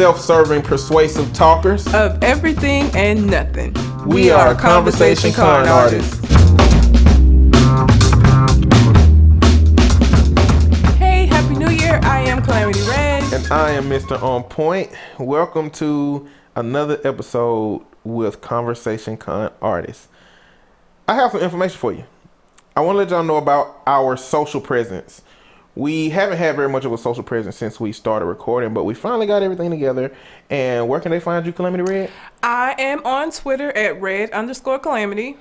self-serving, persuasive talkers. of everything and nothing. We are Conversation Con artists. Hey, Happy New Year. I am Calamity Red. And I am Mr. On Point. Welcome to another episode with Conversation Con Artists. I have some information for you. I want to let y'all know about our social presence. We haven't had very much of a social presence since we started recording, but we finally got everything together. And where can they find you, Calamity Red? I am on Twitter at red underscore calamity.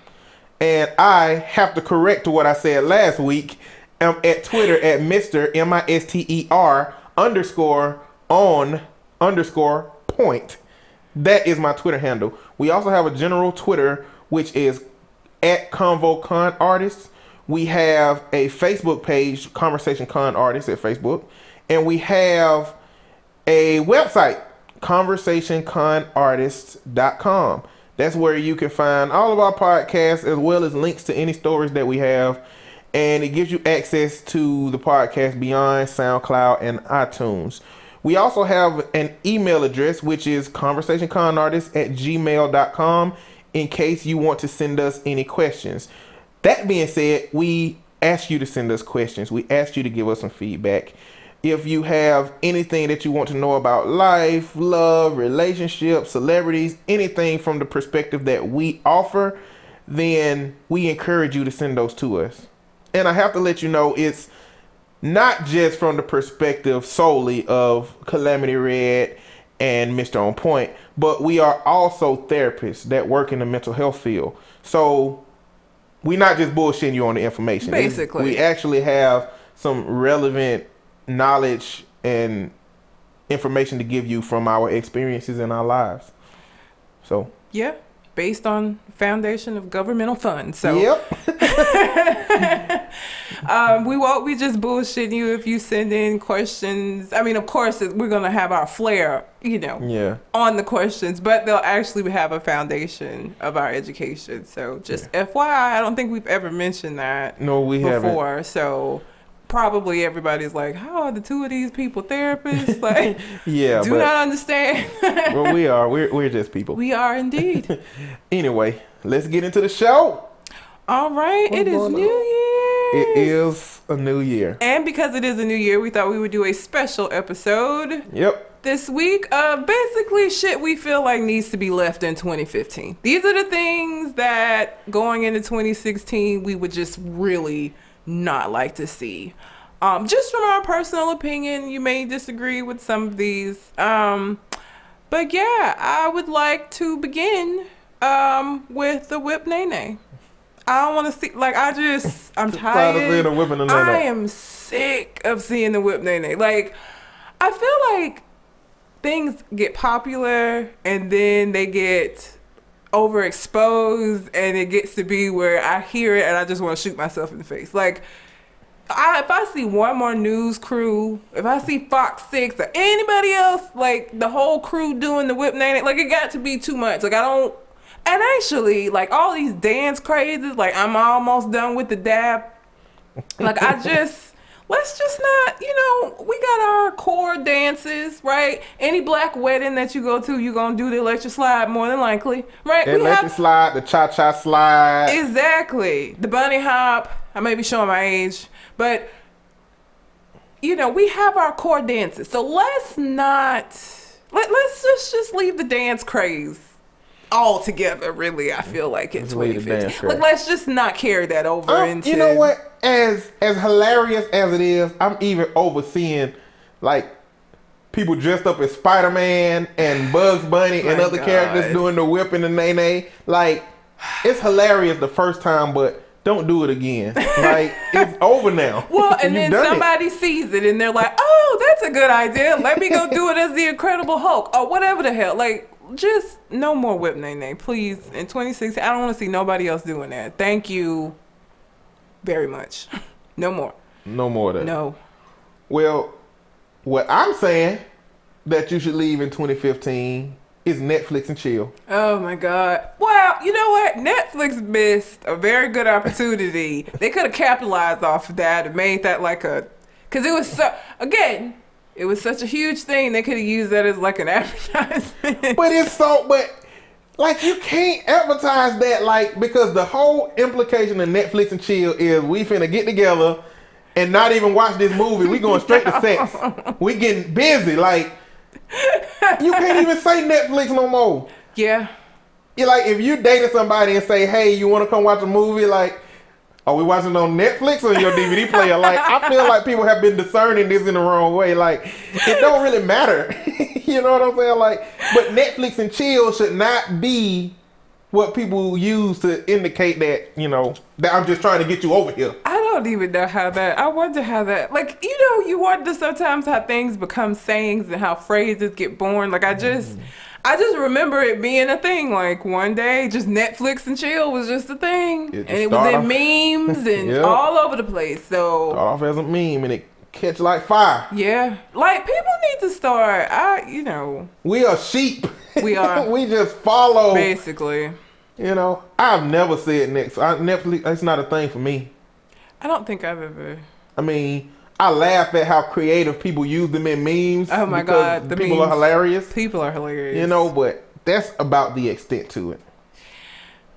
And I have to correct what I said last week. I'm at Twitter at Mr. M I S T E R underscore on underscore point. That is my Twitter handle. We also have a general Twitter, which is at Convo Con Artists. We have a Facebook page, Conversation Con Artists at Facebook. And we have a website, conversationconartists.com. That's where you can find all of our podcasts as well as links to any stories that we have. And it gives you access to the podcast beyond SoundCloud and iTunes. We also have an email address, which is conversationconartists at gmail.com in case you want to send us any questions. That being said, we ask you to send us questions. We ask you to give us some feedback. If you have anything that you want to know about life, love, relationships, celebrities, anything from the perspective that we offer, then we encourage you to send those to us. And I have to let you know it's not just from the perspective solely of Calamity Red and Mr. On Point, but we are also therapists that work in the mental health field. So we're not just bullshitting you on the information. Basically. we actually have some relevant knowledge and information to give you from our experiences in our lives. So, Yeah, based on foundation of governmental funds. So yep. um, we won't be just bullshitting you if you send in questions. I mean, of course, we're gonna have our flair, you know, Yeah. on the questions, but they'll actually have a foundation of our education. So just FYI, I don't think we've ever mentioned that No, we haven't. before. So probably everybody's like, "How are the two of these people therapists?" Like, Yeah, do not understand. well, we are. We're, we're just people. we are indeed. Anyway, let's get into the show. All right, What's it is New? Year. It is a new year. And because it is a new year, we thought we would do a special episode Yep. this week of basically shit we feel like needs to be left in 2015. These are the things that going into 2016 we would just really not like to see. Um, just from our personal opinion, you may disagree with some of these. Um, but yeah, I would like to begin um, with the whip nae nae. I don't want to see like I just I'm Tired of seeing a whip and a I am sick of seeing the whip nae nae. Like I feel like things get popular and then they get overexposed and it gets to be where I hear it and I just want to shoot myself in the face. Like I, if I see one more news crew, if I see Fox Six or anybody else, like the whole crew doing the whip name, like it got to be too much. Like I don't. And actually, like all these dance crazes, like I'm almost done with the dab. Like I just. Let's just not, you know, we got our core dances, right? Any black wedding that you go to, you're gonna do the electric slide more than likely, right? The electric slide, the cha cha slide. Exactly. The bunny hop. I may be showing my age, but you know, we have our core dances. So let's not let, let's just just leave the dance craze altogether, really, I feel like in Let's leave the dance 2015. Like let's just not carry that over Um, into you know what? As as hilarious as it is, I'm even overseeing like people dressed up as Spider Man and Bugs Bunny and My other characters doing the whip and the nae nae. Like it's hilarious the first time, but don't do it again. Like it's over now. Well, and then done it. somebody sees it and they're like, "Oh, that's a good idea. Let me go do it as the Incredible Hulk or whatever the hell." Like, just no more whip nae nae, please. In 2016, I don't want to see nobody else doing that. Thank you very much. No more. No more of that. No. Well, what I'm saying that you should leave in 2015 is Netflix and chill. Oh my God. Well, you know what? Netflix missed a very good opportunity. they could have capitalized off of that and made that like a. Because it was so. Again, it was such a huge thing. They could have used that as like an advertisement. But it's so, but like you can't advertise that like because the whole implication of Netflix and chill is we finna get together and not even watch this movie. We going straight to sex. We getting busy. Like you can't even say Netflix no more. yeah. You like if you dated somebody and say, "Hey, you want to come watch a movie?" Like, are we watching on Netflix or your DVD player? Like, I feel like people have been discerning this in the wrong way. Like, it don't really matter. you know what I'm saying? Like, but Netflix and chill should not be what people use to indicate that you know that I'm just trying to get you over here. I don't even know how that. I wonder how that. Like you know, you wonder sometimes how things become sayings and how phrases get born. Like I just, Mm-hmm. I just remember it being a thing. Like one day, just Netflix and chill was just a thing, It and it was in off- memes and Yep. all over the place. So Start off as a meme and it catch like fire. yeah, like people need to start. I, you know, We are sheep. We are. we just follow. basically. You know, I've never said next. I, Netflix. It's not a thing for me. I don't think I've ever. I mean, I laugh at how creative people use them in memes. Oh my God, the people are hilarious. People are hilarious. You know, but that's about the extent to it.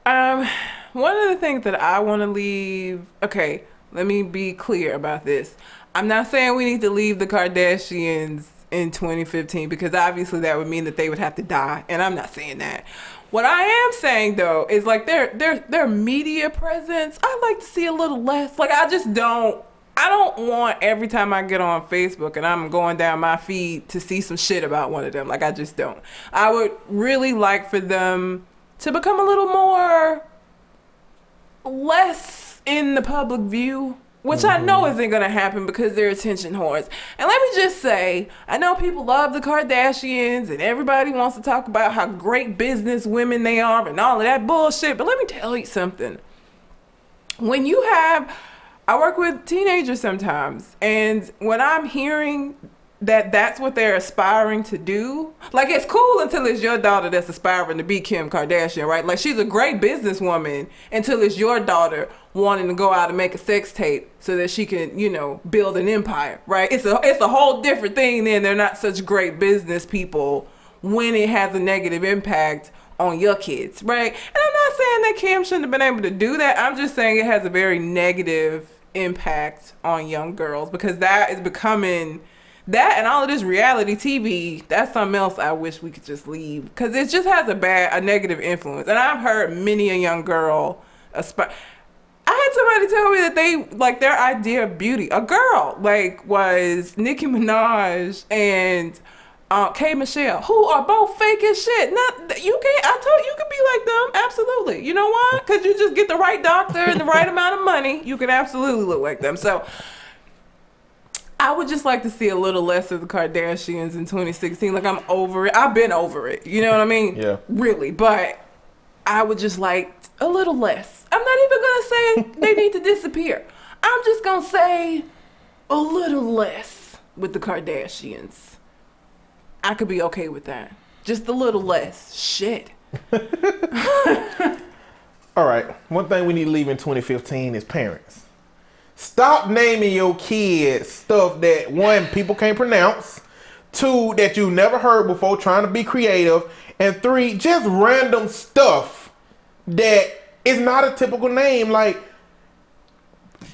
Um, one of the things that I want to leave. Okay, let me be clear about this. I'm not saying we need to leave the Kardashians in 2015 because obviously that would mean that they would have to die, and I'm not saying that. What I am saying though is like their their their media presence. I like to see a little less. Like I just don't. I don't want every time I get on Facebook and I'm going down my feed to see some shit about one of them. Like I just don't. I would really like for them to become a little more less in the public view, which I know mm-hmm. isn't going to happen because they're attention whores. And let me just say, I know people love the Kardashians and everybody wants to talk about how great business women they are and all of that bullshit, but let me tell you something. When you have I work with teenagers sometimes, and when I'm hearing that that's what they're aspiring to do, like it's cool until it's your daughter that's aspiring to be Kim Kardashian, right? Like she's a great businesswoman until it's your daughter wanting to go out and make a sex tape so that she can, you know, build an empire, right? It's a it's a whole different thing. Then they're not such great business people when it has a negative impact on your kids, right? And I'm not saying that Kim shouldn't have been able to do that. I'm just saying it has a very negative impact on young girls because that is becoming that and all of this reality TV. That's something else I wish we could just leave because it just has a bad, a negative influence. And I've heard many a young girl aspire. I had somebody tell me that they like their idea of beauty. A girl like was Nicki Minaj and uh, K Michelle, who are both fake as shit. Not you can't. I told you you could be like them. Absolutely. You know why? Because you just get the right doctor and the right amount of money. You can absolutely look like them. So. I would just like to see a little less of the Kardashians in 2016. Like I'm over it. I've been over it. You know what I mean? Yeah. Really, but I would just like a little less. I'm not even gonna say they need to disappear. I'm just gonna say a little less with the Kardashians. I could be okay with that. Just a little less. Shit. All right. One thing we need to leave in 2015 is parents. Stop naming your kids stuff that one people can't pronounce, two that you never heard before, trying to be creative, and three just random stuff that is not a typical name. Like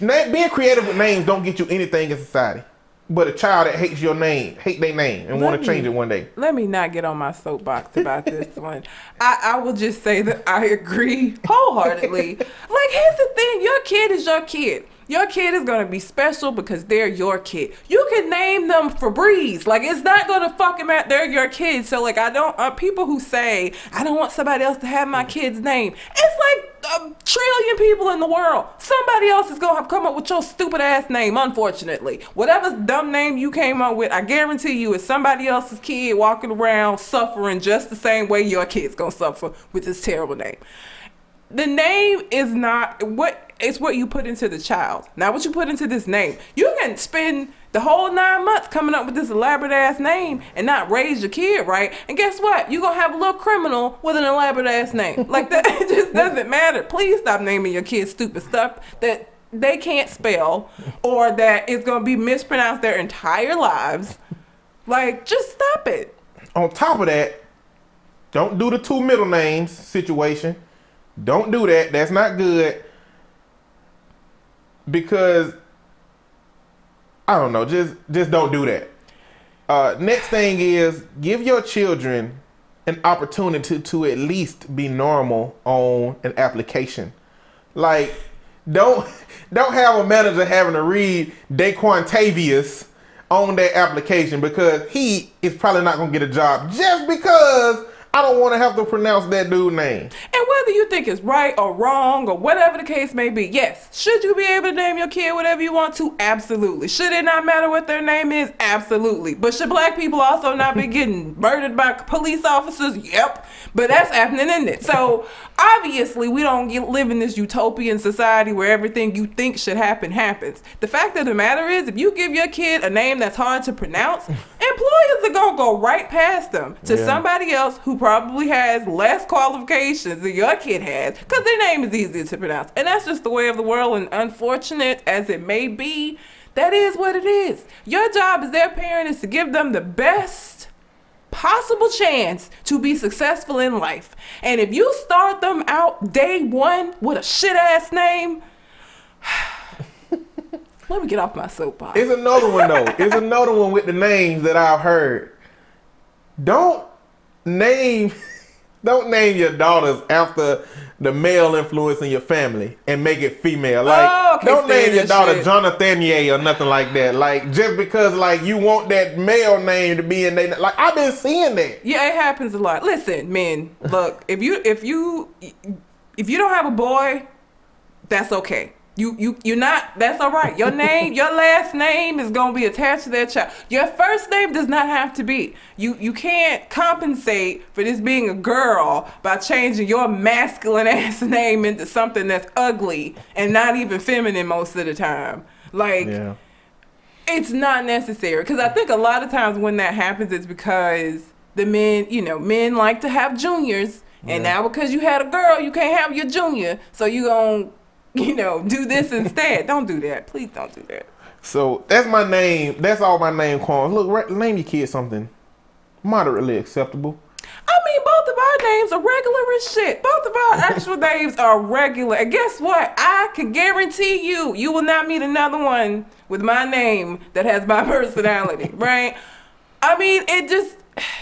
being creative with names don't get you anything in society. But a child that hates your name, hate their name, and want to change it one day. Let me not get on my soapbox about this one. I, I will just say that I agree wholeheartedly. like, here's the thing your kid is your kid. Your kid is gonna be special because they're your kid. You can name them Febreze. Like it's not gonna fucking matter. They're your kids. So like I don't. Uh, people who say I don't want somebody else to have my kid's name. It's like a trillion people in the world. Somebody else is gonna come up with your stupid ass name. Unfortunately, whatever dumb name you came up with, I guarantee you, it's somebody else's kid walking around suffering just the same way your kid's gonna suffer with this terrible name the name is not what it's what you put into the child not what you put into this name you can spend the whole nine months coming up with this elaborate ass name and not raise your kid right and guess what you're gonna have a little criminal with an elaborate ass name like that it just doesn't matter please stop naming your kids stupid stuff that they can't spell or that it's gonna be mispronounced their entire lives Like, just stop it. On top of that, don't do the two middle names situation. Don't do that. That's not good. Because I don't know, just just don't do that. Uh, next thing is give your children an opportunity to at least be normal on an application. Like, don't don't have a manager having to read Daquantavius on their application because he is probably not gonna get a job just because I don't want to have to pronounce that dude name. And whether you think it's right or wrong or whatever the case may be, yes, should you be able to name your kid whatever you want to? Absolutely. Should it not matter what their name is? Absolutely. But should black people also not be getting murdered by police officers? Yep. But that's happening isn't it. So obviously, we don't get, live in this utopian society where everything you think should happen happens. The fact of the matter is, if you give your kid a name that's hard to pronounce, employers are gonna go right past them to Yeah. somebody else who probably has less qualifications than your kid has because their name is easier to pronounce. And that's just the way of the world. And unfortunate as it may be, that is what it is. Your job as their parent is to give them the best possible chance to be successful in life. And if you start them out day one with a shit ass name, let me get off my soapbox. It's another one though. It's another one with the names that I've heard. Don't name don't name your daughters after the male influence in your family and make it female. Like Oh, okay, don't name your daughter shit. Jonathan or nothing like that. Like just because like you want that male name to be in there. Like I've been seeing that. Yeah, it happens a lot. Listen, men, look, if you if you if you don't have a boy, that's okay. You you you're not that's all right. Your name, your last name is gonna be attached to that child. Your first name does not have to be. You you can't compensate for this being a girl by changing your masculine ass name into something that's ugly and not even feminine most of the time. Like Yeah. it's not necessary because I think a lot of times when that happens, it's because the men, you know, men like to have juniors, and Yeah. now because you had a girl, you can't have your junior, so you gonna, you know, do this instead. don't do that, please. Don't do that. So that's my name. That's all my name calls. Look, re- name your kid something moderately acceptable. I mean, both of our names are regular as shit. Both of our actual names are regular. And guess what? I can guarantee you, you will not meet another one with my name that has my personality, right? I mean, it just,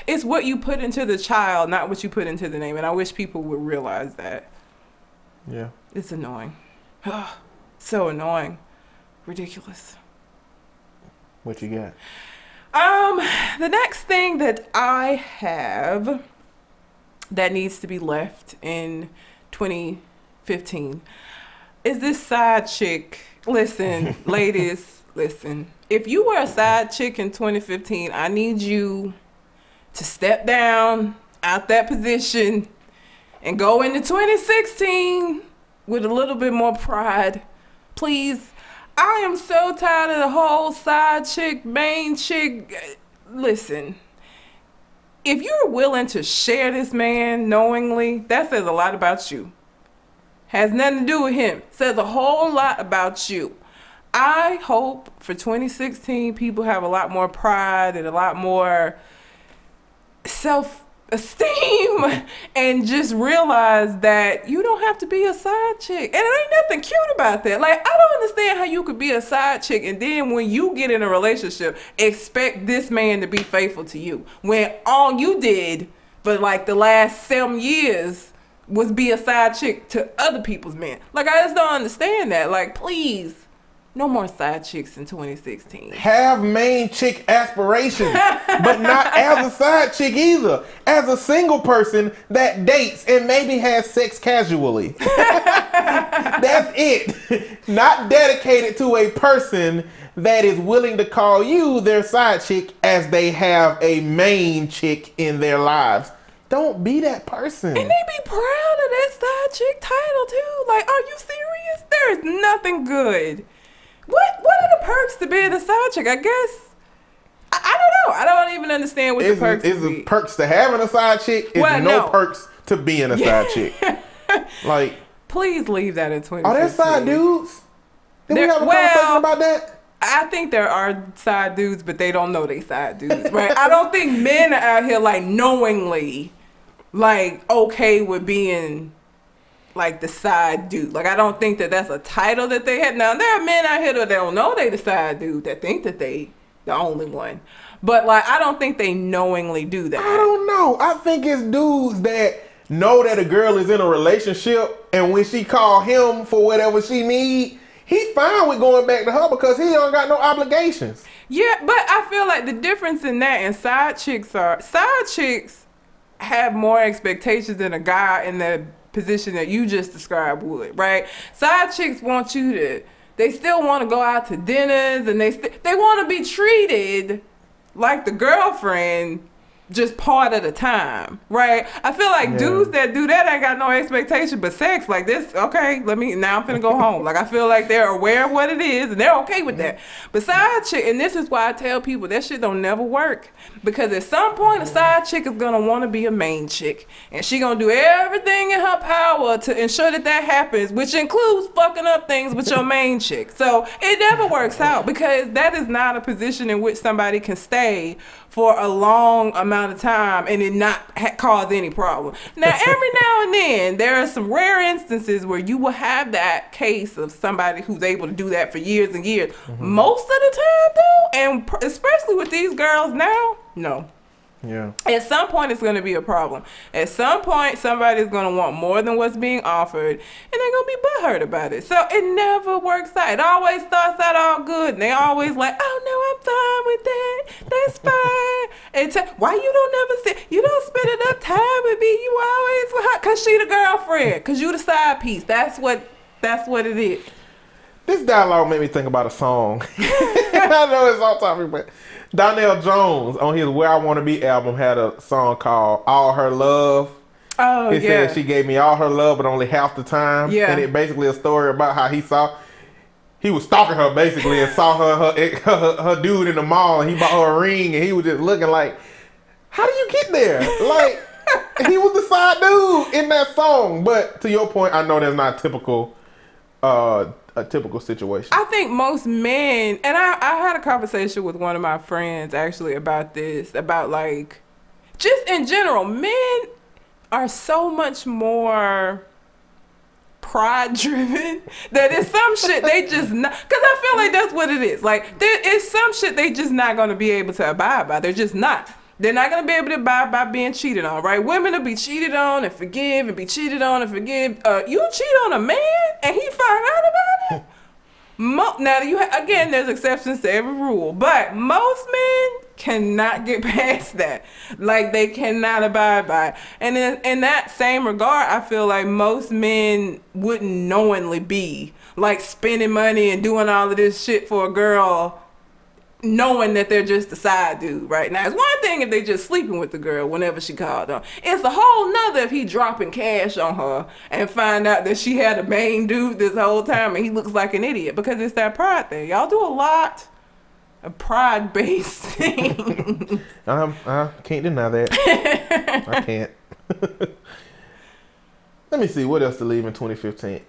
it's what you put into the child, not what you put into the name. And I wish people would realize that. Yeah. It's annoying. so annoying. Ridiculous. What you got? Um, the next thing that I have that needs to be left in 2015 is this side chick. Listen, ladies, listen. If you were a side chick in 2015, I need you to step down out that position and go into 2016 with a little bit more pride. Please. I am so tired of the whole side chick, main chick. Listen, if you're willing to share this man knowingly, that says a lot about you. Has nothing to do with him. Says a whole lot about you. I hope for 2016 people have a lot more pride and a lot more self esteem and just realize that you don't have to be a side chick. And it ain't nothing cute about that. Like, I don't understand how you could be a side chick and then when you get in a relationship, expect this man to be faithful to you. When all you did for like the last seven years was be a side chick to other people's men. Like, I just don't understand that. Like, please. No more side chicks in 2016. Have main chick aspirations, but not as a side chick either. As a single person that dates and maybe has sex casually. That's it. Not dedicated to a person that is willing to call you their side chick as they have a main chick in their lives. Don't be that person. And they be proud of that side chick title too. Like, are you serious? There is nothing good. What What are the perks to being a side chick? I guess I, I don't know. I don't even understand what Is the perks is the perks to having a side chick? Is Well, no, no. perks to being a side chick. Like, Please leave that in 2016. are there side dudes? Did we There- have a well- conversation about that? I think there are side dudes, but they don't know they side dudes, right? I don't think men are out here like knowingly, like okay with being like the side dude. Like I don't think that that's a title that they have. Now there are men out here that don't know they the side dude that think that they the only one, but like I don't think they knowingly do that. I don't know. I think it's dudes that know that a girl is in a relationship, and when she call him for whatever she need, he fine with going back to her because he don't got no obligations. Yeah, but I feel like the difference in that and side chicks are side chicks have more expectations than a guy in the position that you just described would, right? Side chicks want you to they still want to go out to dinners and they st- they want to be treated like the girlfriend just part of the time, right? I feel like Yeah. dudes that do that ain't got no expectation but sex. Like this, okay, let me now I'm finna go home. Like I feel like they're aware of what it is and they're okay with that. But side chick, and this is why I tell people that shit don't never work. Because at some point a side chick is gonna wanna be a main chick. And she gonna do everything in her power to ensure that that happens, which includes fucking up things with your main chick. So it never works out because that is not a position in which somebody can stay for a long amount of time and it not ha- cause any problem. Now, every now and then, there are some rare instances where you will have that case of somebody who's able to do that for years and years. Mm-hmm. Most of the time, though, and pr- especially with these girls now, no. Yeah. At some point, it's going to be a problem. At some point, somebody's going to want more than what's being offered, and they're going to be butthurt about it. So it never works out. It always starts out all good, and they always like, "Oh no, I'm fine with that. That's fine." and t- why you don't never say you don't spend enough time with me? You always with her, cause she the girlfriend, cause you the side piece. That's what. That's what it is. This dialogue made me think about a song. I know it's off topic, but Donell Jones on his Where I Want to Be album had a song called All Her Love. Oh He yeah. said she gave me all her love, but only half the time. Yeah. And it basically a story about how he saw he was stalking her basically and saw her her, her her dude in the mall and he bought her a ring and he was just looking like, how do you get there? Like he was the side dude in that song. But to your point, I know that's not typical uh a typical situation. I think most men, and I, I had a conversation with one of my friends actually about this, about like, just in general, men are so much more pride driven that it's some shit they just not, because I feel like that's what it is. Like, there is some shit they just not to be able to abide by. They're just not. They're not gonna be able to buy by being cheated on, right? Women will be cheated on and forgive and be cheated on and forgive. Uh, you cheat on a man and he find out about it. Mo- now you ha- again, there's exceptions to every rule, but most men cannot get past that. Like they cannot abide by. It. And in, in that same regard, I feel like most men wouldn't knowingly be like spending money and doing all of this shit for a girl knowing that they're just a side dude right now. It's one thing if they just sleeping with the girl whenever she called them. It's a whole nother if he dropping cash on her and find out that she had a main dude this whole time and he looks like an idiot because it's that pride thing. Y'all do a lot of pride based things. Um, I can't deny that. I can't. Let me see what else to leave in 2015.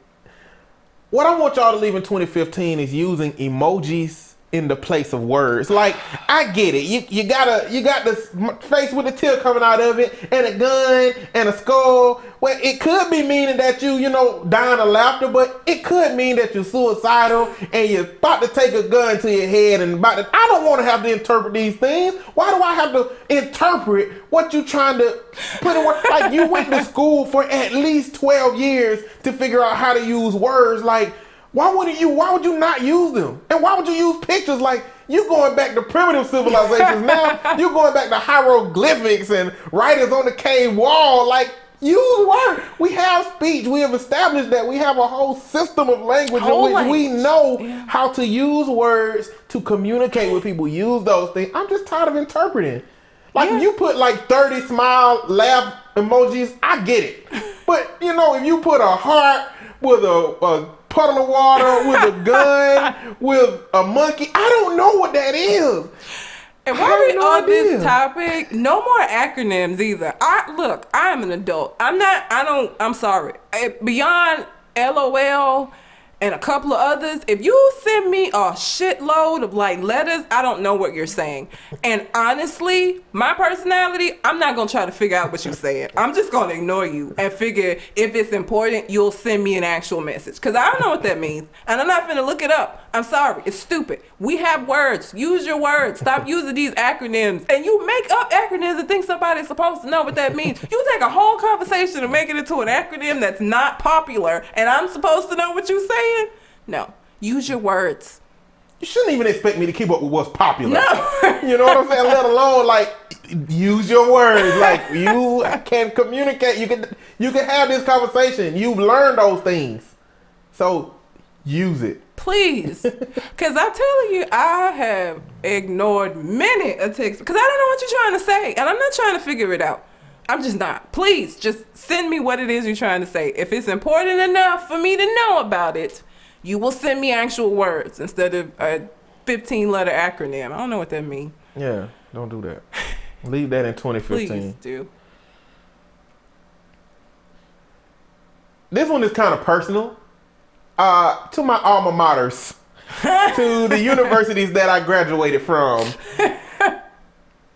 What I want y'all to leave in 2015 is using emojis in the place of words. Like I get it. You you gotta you got this face with a tear coming out of it, and a gun and a skull. Well, it could be meaning that you you know dying of laughter, but it could mean that you're suicidal and you're about to take a gun to your head and about to. I don't want to have to interpret these things. Why do I have to interpret what you trying to put in? Like you went to school for at least twelve years to figure out how to use words like. Why wouldn't you? Why would you not use them? And why would you use pictures? Like you going back to primitive civilizations now. You going back to hieroglyphics and writers on the cave wall. Like use word. We have speech. We have established that we have a whole system of language Whole in which we language. know how to use words to communicate with people. Use those things. I'm just tired of interpreting. Like Yeah. you put like 30 smile laugh emojis, I get it. But you know, if you put a heart with a, a puddle of water, with a gun, with a monkey, I don't know what that is. And while we no on this topic, no more acronyms either. I look, I am an adult. I'm not. I don't. I'm sorry. Eh, Beyond LOL and a couple of others, if you send me a shitload of like letters, I don't know what you're saying. And honestly, my personality, I'm not gonna try to figure out what you're saying. I'm just gonna ignore you and figure if it's important, you'll send me an actual message. Cause I don't know what that means. And I'm not gonna look it up. I'm sorry, it's stupid. We have words. Use your words. Stop using these acronyms. And you make up acronyms and think somebody's supposed to know what that means. You take a whole conversation and make it into an acronym that's not popular, and I'm supposed to know what you're saying? No. Use your words. You shouldn't even expect me to keep up with what's popular. No. you know what I'm saying? Let alone like use your words. Like you can communicate. You can you can have this conversation. You've learned those things, so use it. Please, because I'm telling you, I have ignored many a text because I don't know what you're trying to say, and I'm not trying to figure it out. I'm just not. Please, just send me what it is you're trying to say. If it's important enough for me to know about it, you will send me actual words instead of a 15 letter acronym. I don't know what that means. Yeah, don't do that. Leave that in 2015. Please do. This one is kind of personal. Uh, to my alma maters, to the universities that I graduated from.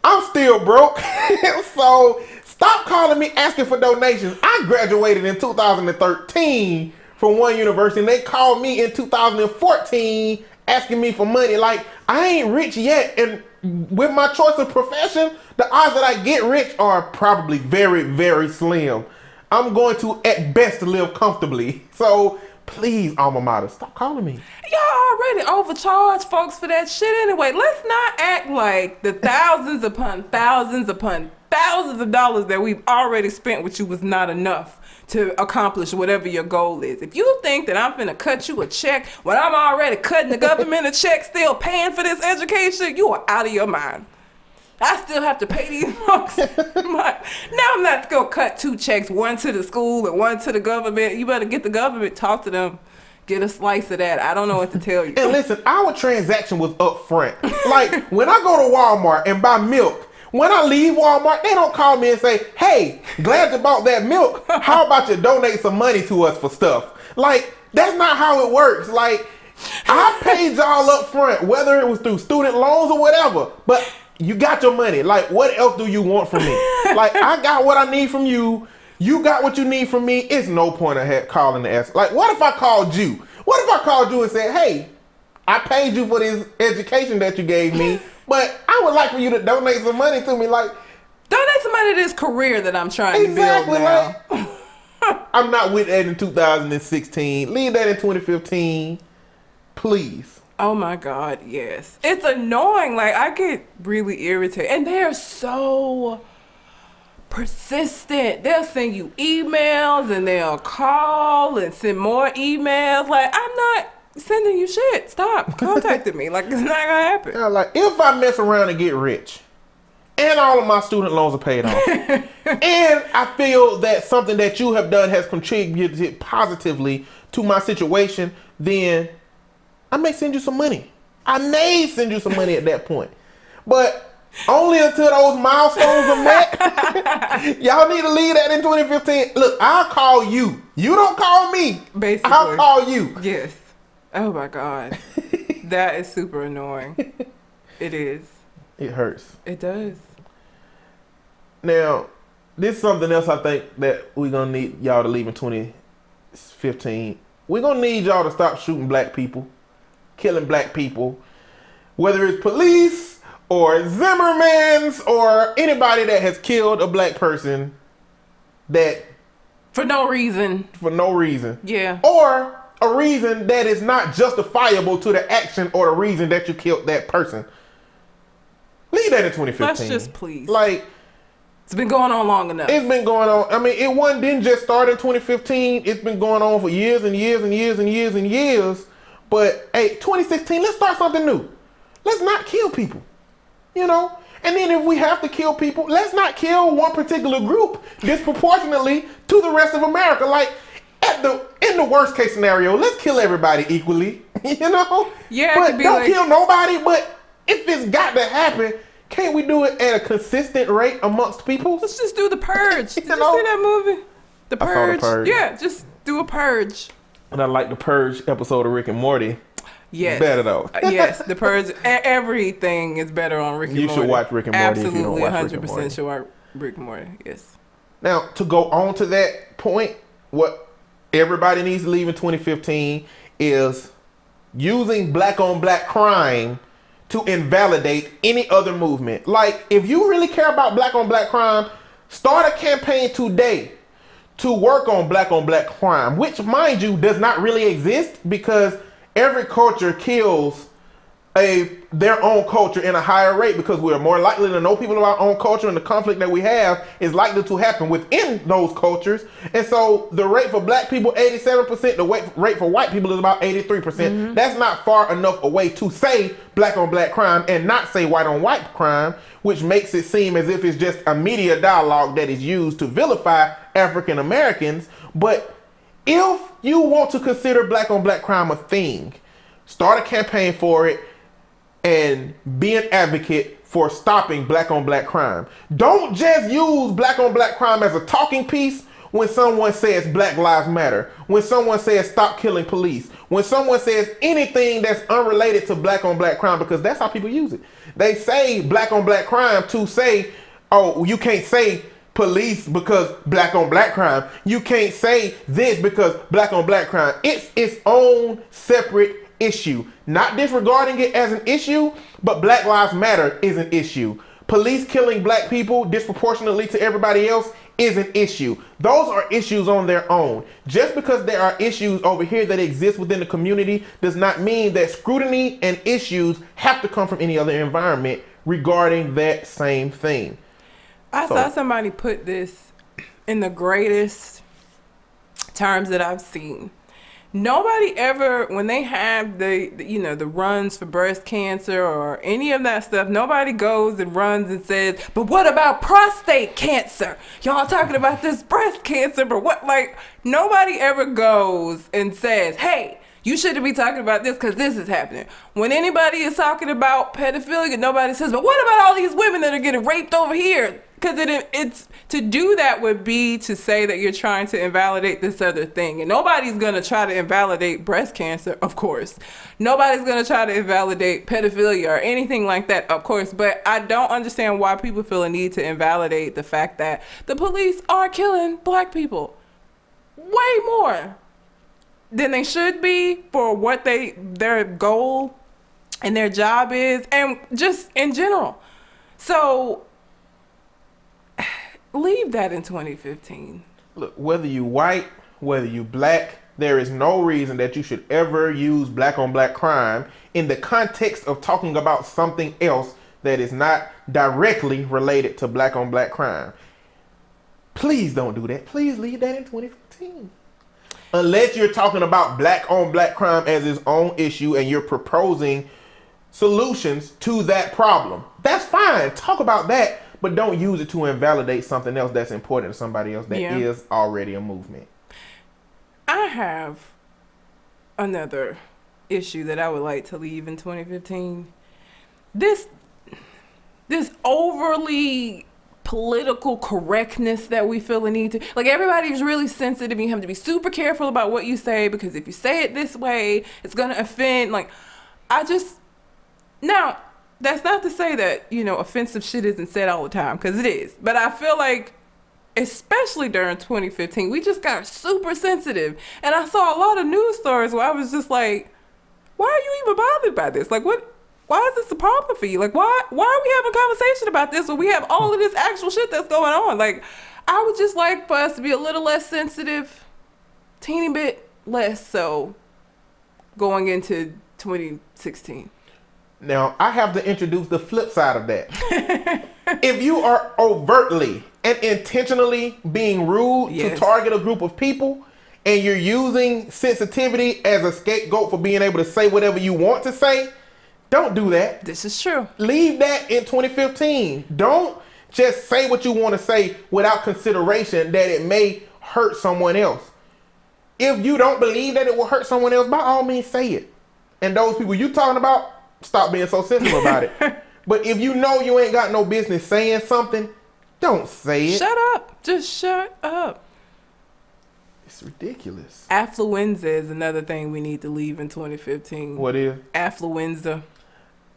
I'm still broke. so stop calling me asking for donations. I graduated in 2013 from one university and they called me in 2014 asking me for money. Like, I ain't rich yet. And with my choice of profession, the odds that I get rich are probably very, very slim. I'm going to, at best, live comfortably. So please, alma mater, stop calling me. Y'all already overcharged folks for that shit anyway. Let's not act like the thousands upon thousands upon thousands of dollars that we've already spent with you was not enough to accomplish whatever your goal is. If you think that I'm finna cut you a check when I'm already cutting the government a check, still paying for this education, you are out of your mind. I still have to pay these folks. now I'm not gonna cut two checks, one to the school and one to the government. You better get the government, talk to them, get a slice of that. I don't know what to tell you. And listen, our transaction was up front. Like when I go to Walmart and buy milk, when I leave Walmart, they don't call me and say, "Hey, glad you bought that milk. How about you donate some money to us for stuff?" Like that's not how it works. Like I paid y'all up front, whether it was through student loans or whatever. But you got your money. Like, what else do you want from me? like, I got what I need from you. You got what you need from me. It's no point of calling to ask. Like, what if I called you? What if I called you and said, "Hey, I paid you for this education that you gave me, but I would like for you to donate some money to me." Like, donate some money to this career that I'm trying exactly, to build now. Like, I'm not with that in 2016. Leave that in 2015, please. Oh my God, yes. It's annoying. Like, I get really irritated. And they're so persistent. They'll send you emails and they'll call and send more emails. Like, I'm not sending you shit. Stop contacting me. Like, it's not gonna happen. Yeah, like, if I mess around and get rich, and all of my student loans are paid off. and I feel that something that you have done has contributed positively to my situation, then I may send you some money. I may send you some money at that point. But only until those milestones are met. Y'all need to leave that in 2015. Look, I'll call you. You don't call me. Basically. I'll call you. Yes. Oh my God. that is super annoying. It is. It hurts. It does. Now, this is something else I think that we're gonna need y'all to leave in 2015. We're gonna need y'all to stop shooting black people killing black people, whether it's police or Zimmermans or anybody that has killed a black person that for no reason. For no reason. Yeah. Or a reason that is not justifiable to the action or the reason that you killed that person. Leave that in 2015. Let's just please. Like it's been going on long enough. It's been going on. I mean, it one didn't just start in 2015. It's been going on for years and years and years and years and years. But hey, 2016, let's start something new. Let's not kill people. You know? And then if we have to kill people, let's not kill one particular group disproportionately to the rest of America. Like at the in the worst case scenario, let's kill everybody equally. You know? Yeah. But don't like... kill nobody. But if it's got to happen, can't we do it at a consistent rate amongst people? Let's just do the purge. Did you, you know? see that movie? The purge. the purge. Yeah, just do a purge. And I like the Purge episode of Rick and Morty. Yes. Better though. Uh, yes, the purge. Everything is better on Rick and You Morty. should watch Rick and Morty if you don't Absolutely, watch Rick and hundred Morty. percent should watch Rick and Morty. Yes. Now, to go on to that point, what everybody needs to leave in 2015 is using black on black crime to invalidate any other movement. Like, if you really care about black on black crime, start a campaign today to work on black on black crime, which, mind you, does not really exist because every culture kills a their own culture in a higher rate because we're more likely to know people of our own culture and the conflict that we have is likely to happen within those cultures. And so the rate for black people 87%, the rate for white people is about 83%. percent mm-hmm. That's not far enough away to say black on black crime and not say white on white crime, which makes it seem as if it's just a media dialogue that is used to vilify African Americans, but if you want to consider black on black crime a thing, start a campaign for it and be an advocate for stopping black on black crime. Don't just use black on black crime as a talking piece when someone says Black Lives Matter, when someone says stop killing police, when someone says anything that's unrelated to black on black crime, because that's how people use it. They say black on black crime to say, oh, you can't say police because black on black crime. You can't say this because black on black crime. It's its own separate issue. Not disregarding it as an issue, but Black Lives Matter is an issue. Police killing black people disproportionately to everybody else is an issue. Those are issues on their own. Just because there are issues over here that exist within the community does not mean that scrutiny and issues have to come from any other environment regarding that same thing. I So- saw somebody put this in the greatest terms that I've seen. Nobody ever, when they have the, the- you know, the runs for breast cancer or any of that stuff, nobody goes and runs and says, but what about prostate cancer? Y'all talking about this breast cancer, but what, like, nobody ever goes and says, hey, you shouldn't be talking about this because this is happening. When anybody is talking about pedophilia, nobody says, but what about all these women that are getting raped over here? Because it, it's to do that would be to say that you're trying to invalidate this other thing, and nobody's gonna try to invalidate breast cancer, of course. Nobody's gonna try to invalidate pedophilia or anything like that, of course. But I don't understand why people feel a need to invalidate the fact that the police are killing black people way more than they should be for what they their goal and their job is and just in general. So leave that in 2015. Look, whether you white, whether you black, there is no reason that you should ever use black on black crime in the context of talking about something else that is not directly related to black on black crime. Please don't do that. Please leave that in 2015. Unless you're talking about black on black crime as its own issue and you're proposing solutions to that problem. That's fine. Talk about that, but don't use it to invalidate something else that's important to somebody else that is Yeah. already a movement. I have another issue that I would like to leave in 2015. This this overly political correctness that we feel the need to like everybody's really sensitive you have to be super careful about what you say because if you say it this way it's going to offend like i just now that's not to say that you know offensive shit isn't said all the time because it is. But i feel like especially during 2015 we just got super sensitive. And i saw a lot of news stories where i was just like why are you even bothered by this? Like what why is this a problem for you? Like why why are we having a conversation about this when we have all of this actual shit that's going on? Like i would just like for us to be a little less sensitive teeny bit less so going into 2016 Now, I have to introduce the flip side of that. if you are overtly and intentionally being rude Yes. to target a group of people and you're using sensitivity as a scapegoat for being able to say whatever you want to say, don't do that. this is true Leave that in 2015. Don't just say what you want to say without consideration that it may hurt someone else. If you don't believe that it will hurt someone else, by all means say it. And those people you're talking about, stop being so sensitive about it. But if you know you ain't got no business saying something, don't say it. shut up just shut up It's ridiculous. Affluenza is another thing we need to leave in 2015. What is? Affluenza.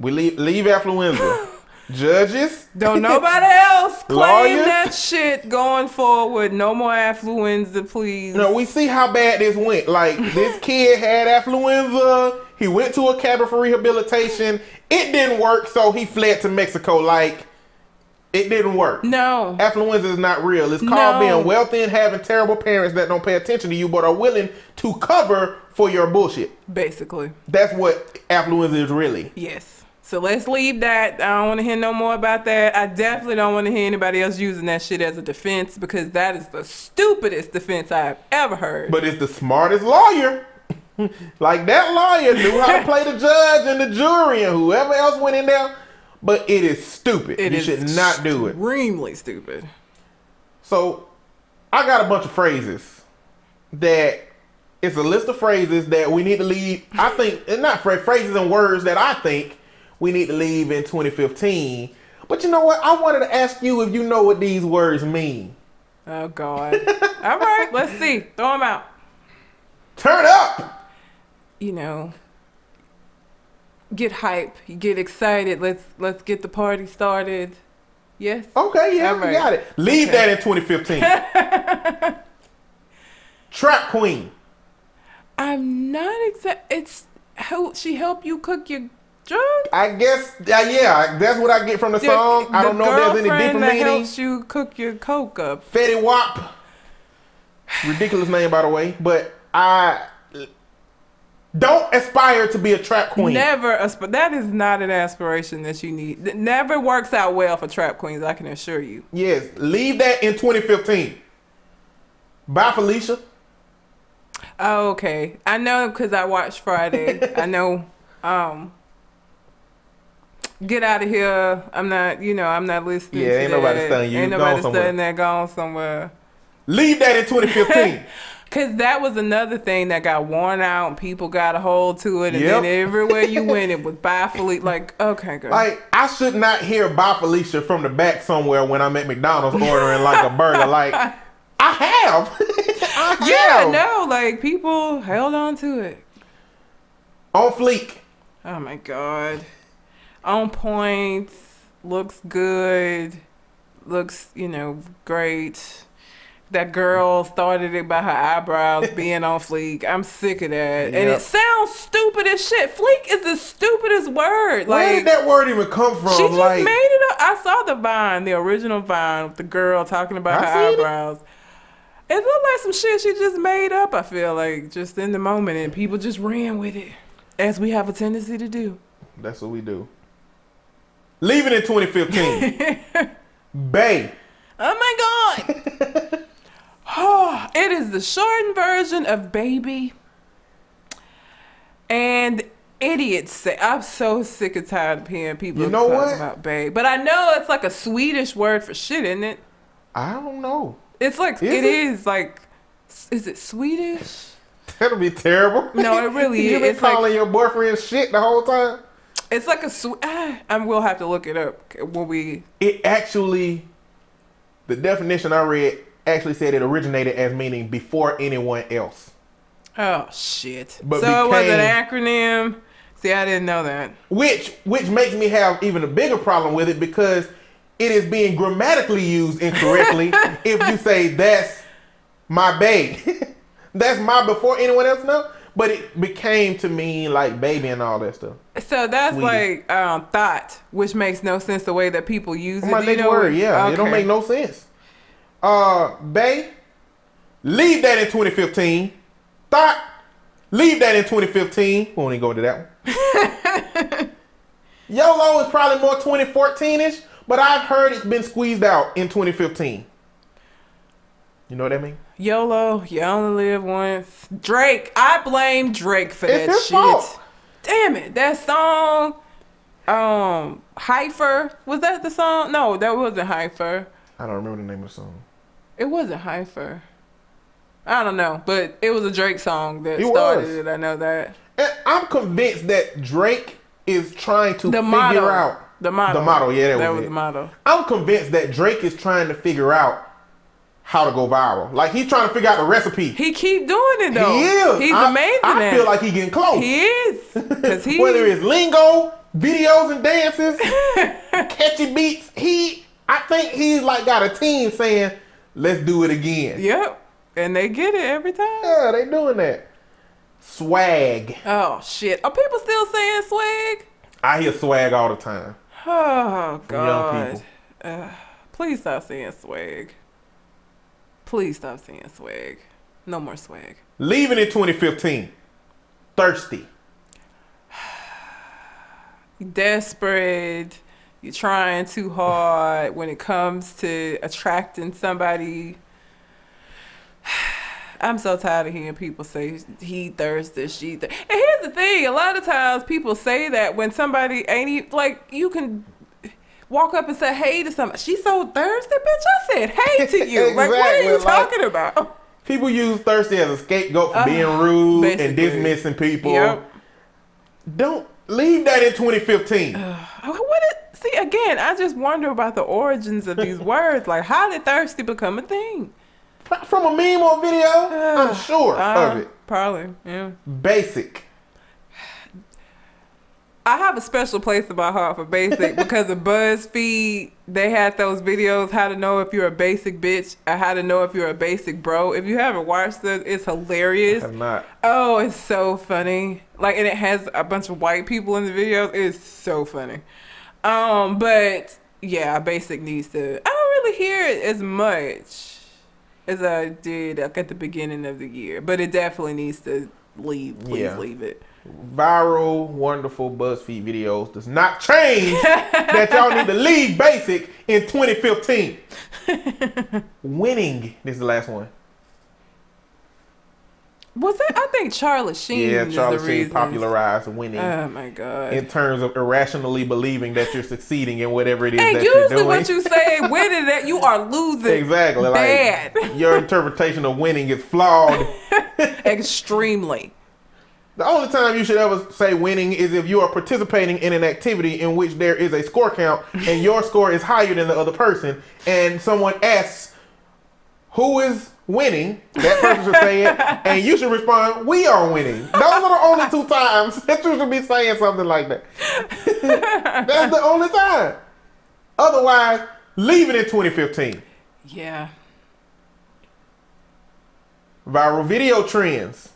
We leave leave affluenza. Judges. Don't nobody else claim Lawyers? that shit going forward. No more affluenza, please. No, we see how bad this went. Like this kid had affluenza. He went to a cabin for rehabilitation. It didn't work, so he fled to Mexico. Like it didn't work. No. Affluenza is not real. It's called No. being wealthy and having terrible parents that don't pay attention to you but are willing to cover for your bullshit. Basically. That's what affluenza is really. Yes. So let's leave that. I don't want to hear no more about that. I definitely don't want to hear anybody else using that shit as a defense because that is the stupidest defense I've ever heard. But it's the smartest lawyer. like that lawyer knew how to play the judge and the jury and whoever else went in there. But it is stupid. It you is should not do it. Extremely stupid. So I got a bunch of phrases that it's a list of phrases that we need to leave. I think and not phra- phrases and words that I think we need to leave in 2015. But you know what? I wanted to ask you if you know what these words mean. Oh God. All right, let's see. Throw them out. Turn up. You know, get hype, get excited. Let's let's get the party started. Yes. Okay, yeah, All we got it. Leave Okay. that in 2015. Trap queen. I'm not exact. It's how she help you cook your drugs. I guess, uh, yeah, that's what I get from the song. I don't know if there's any deeper that meaning. helps you cook your coke up. Fetty Wap. Ridiculous name, by the way. But I don't aspire to be a trap queen. Never, asp- that is not an aspiration that you need. It never works out well for trap queens. I can assure you. Yes, leave that in 2015. Bye, Felicia. Oh, okay. I know because I watched Friday. I know. Um, get out of here. I'm not. You know, I'm not listening. Yeah, to ain't nobody that. studying you. Ain't nobody studying that. Gone somewhere. Leave that in 2015. Cause that was another thing that got worn out and people got a hold to it, and Yep. then everywhere you went, it was bifally. Like, okay, girl. like, I should not hear Bye, Felicia from the back somewhere when I'm at McDonald's ordering like a burger. Like, I have. I yeah, have. no, like people held on to it. On fleek. Oh my god. On point, looks good, looks, you know, great. That girl started it by her eyebrows being on fleek. I'm sick of that. And it sounds stupid as shit. Fleek is the stupidest word. Where did that word even come from? she just like, made it up. I saw the vine, the original vine with the girl talking about I her seen it. eyebrows. It looked like some shit she just made up, I feel like, just in the moment, and people just ran with it. As we have a tendency to do. That's what we do. Leave it in 2015. Bay. Oh my god! oh, it is the shortened version of baby. And idiots say I'm so sick and tired of hearing people You know talk what? about babe. But I know it's like a Swedish word for shit, isn't it? I don't know. It's like Is it it? is like is it Swedish? That'll be terrible. No, it really you is. been It's like- calling your boyfriend shit the whole time. It's like a sw- ah, I will have to look it up when we It actually, the definition I read actually said it originated as meaning before anyone else. Oh shit. But so it was an acronym. See, I didn't know that. Which which makes me have even a bigger problem with it because it is being grammatically used incorrectly if you say that's my babe. that's my before anyone else know. But it became to mean like baby and all that stuff. So that's Swedish. like um, thought, which makes no sense the way that people use it. My Do you next know word, yeah. It don't make no sense. Uh Bay, leave that in 2015. Thought, leave that in 2015. We won't even go into that one. YOLO is probably more 2014-ish, but I've heard it's been squeezed out in 2015. You know what I mean? YOLO, you only live once. Drake, I blame Drake for It's that shit. fault. Damn it, that song. Um, HYFR was that the song? No, that wasn't HYFR. I don't remember the name of the song. It wasn't HYFR. I don't know, but it was a Drake song that It started was. it. I know that. And I'm convinced that Drake is trying to The figure motto. out The motto. The motto, yeah, that, that was, was the motto. I'm convinced that Drake is trying to figure out how to go viral. Like he's trying to figure out the recipe. He keep doing it though. He is. He's I, amazing. I feel like he getting close. he is. Cause he Whether it's lingo, videos and dances, catchy beats, he I think he's like got a team saying, "Let's do it again." Yep. And they get it every time. Yeah, they doing that. Swag. Oh shit. Are people still saying swag? I hear swag all the time. Oh god. Uh, please stop saying swag. Please stop saying swag. No more swag. Leaving in 2015. Thirsty. Desperate. You're trying too hard when it comes to attracting somebody. I'm so tired of hearing people say he thirsty, she thirsty. And here's the thing: a lot of times people say that when somebody ain't even, like you can walk up and say hey to somebody. She's so thirsty, bitch. I said hey to you. Like what are you like- talking about? People use thirsty as a scapegoat for Uh, being rude and dismissing people. Yep. Don't leave that in 2015. Oh, What it, see again? I just wonder about the origins of these words. Like, how did thirsty become a thing? From a meme or video, I'm sure Uh, of it. Probably, yeah. Basic. I have a special place in my heart for basic because of BuzzFeed. They had those videos, how to know if you're a basic bitch, or how to know if you're a basic bro. If you haven't watched it, it's hilarious. Have not. Oh, it's so funny. Like, and it has a bunch of white people in the videos. It's so funny. Um, but yeah, basic needs to. I don't really hear it as much as I did like at the beginning of the year, but it definitely needs to leave. Please Yeah. leave it. Viral, wonderful BuzzFeed videos does not change that y'all need to leave basic in 2015. Winning. This is the last one. Was it? I think Charlie Sheen. Yeah, Charlie the Sheen reason. popularized winning Oh my god. in terms of irrationally believing that you're succeeding in whatever it is and that you're doing. usually doing. what you say winning that you are losing. exactly. Bad. Like your interpretation of winning is flawed. Extremely. The only time you should ever say winning is if you are participating in an activity in which there is a score count and your score is higher than the other person, and someone asks who is winning, that person should say it, and you should respond, "We are winning." Those are the only two times that you should be saying something like that. That's the only time. Otherwise, leave it in 2015. Yeah. Viral video trends.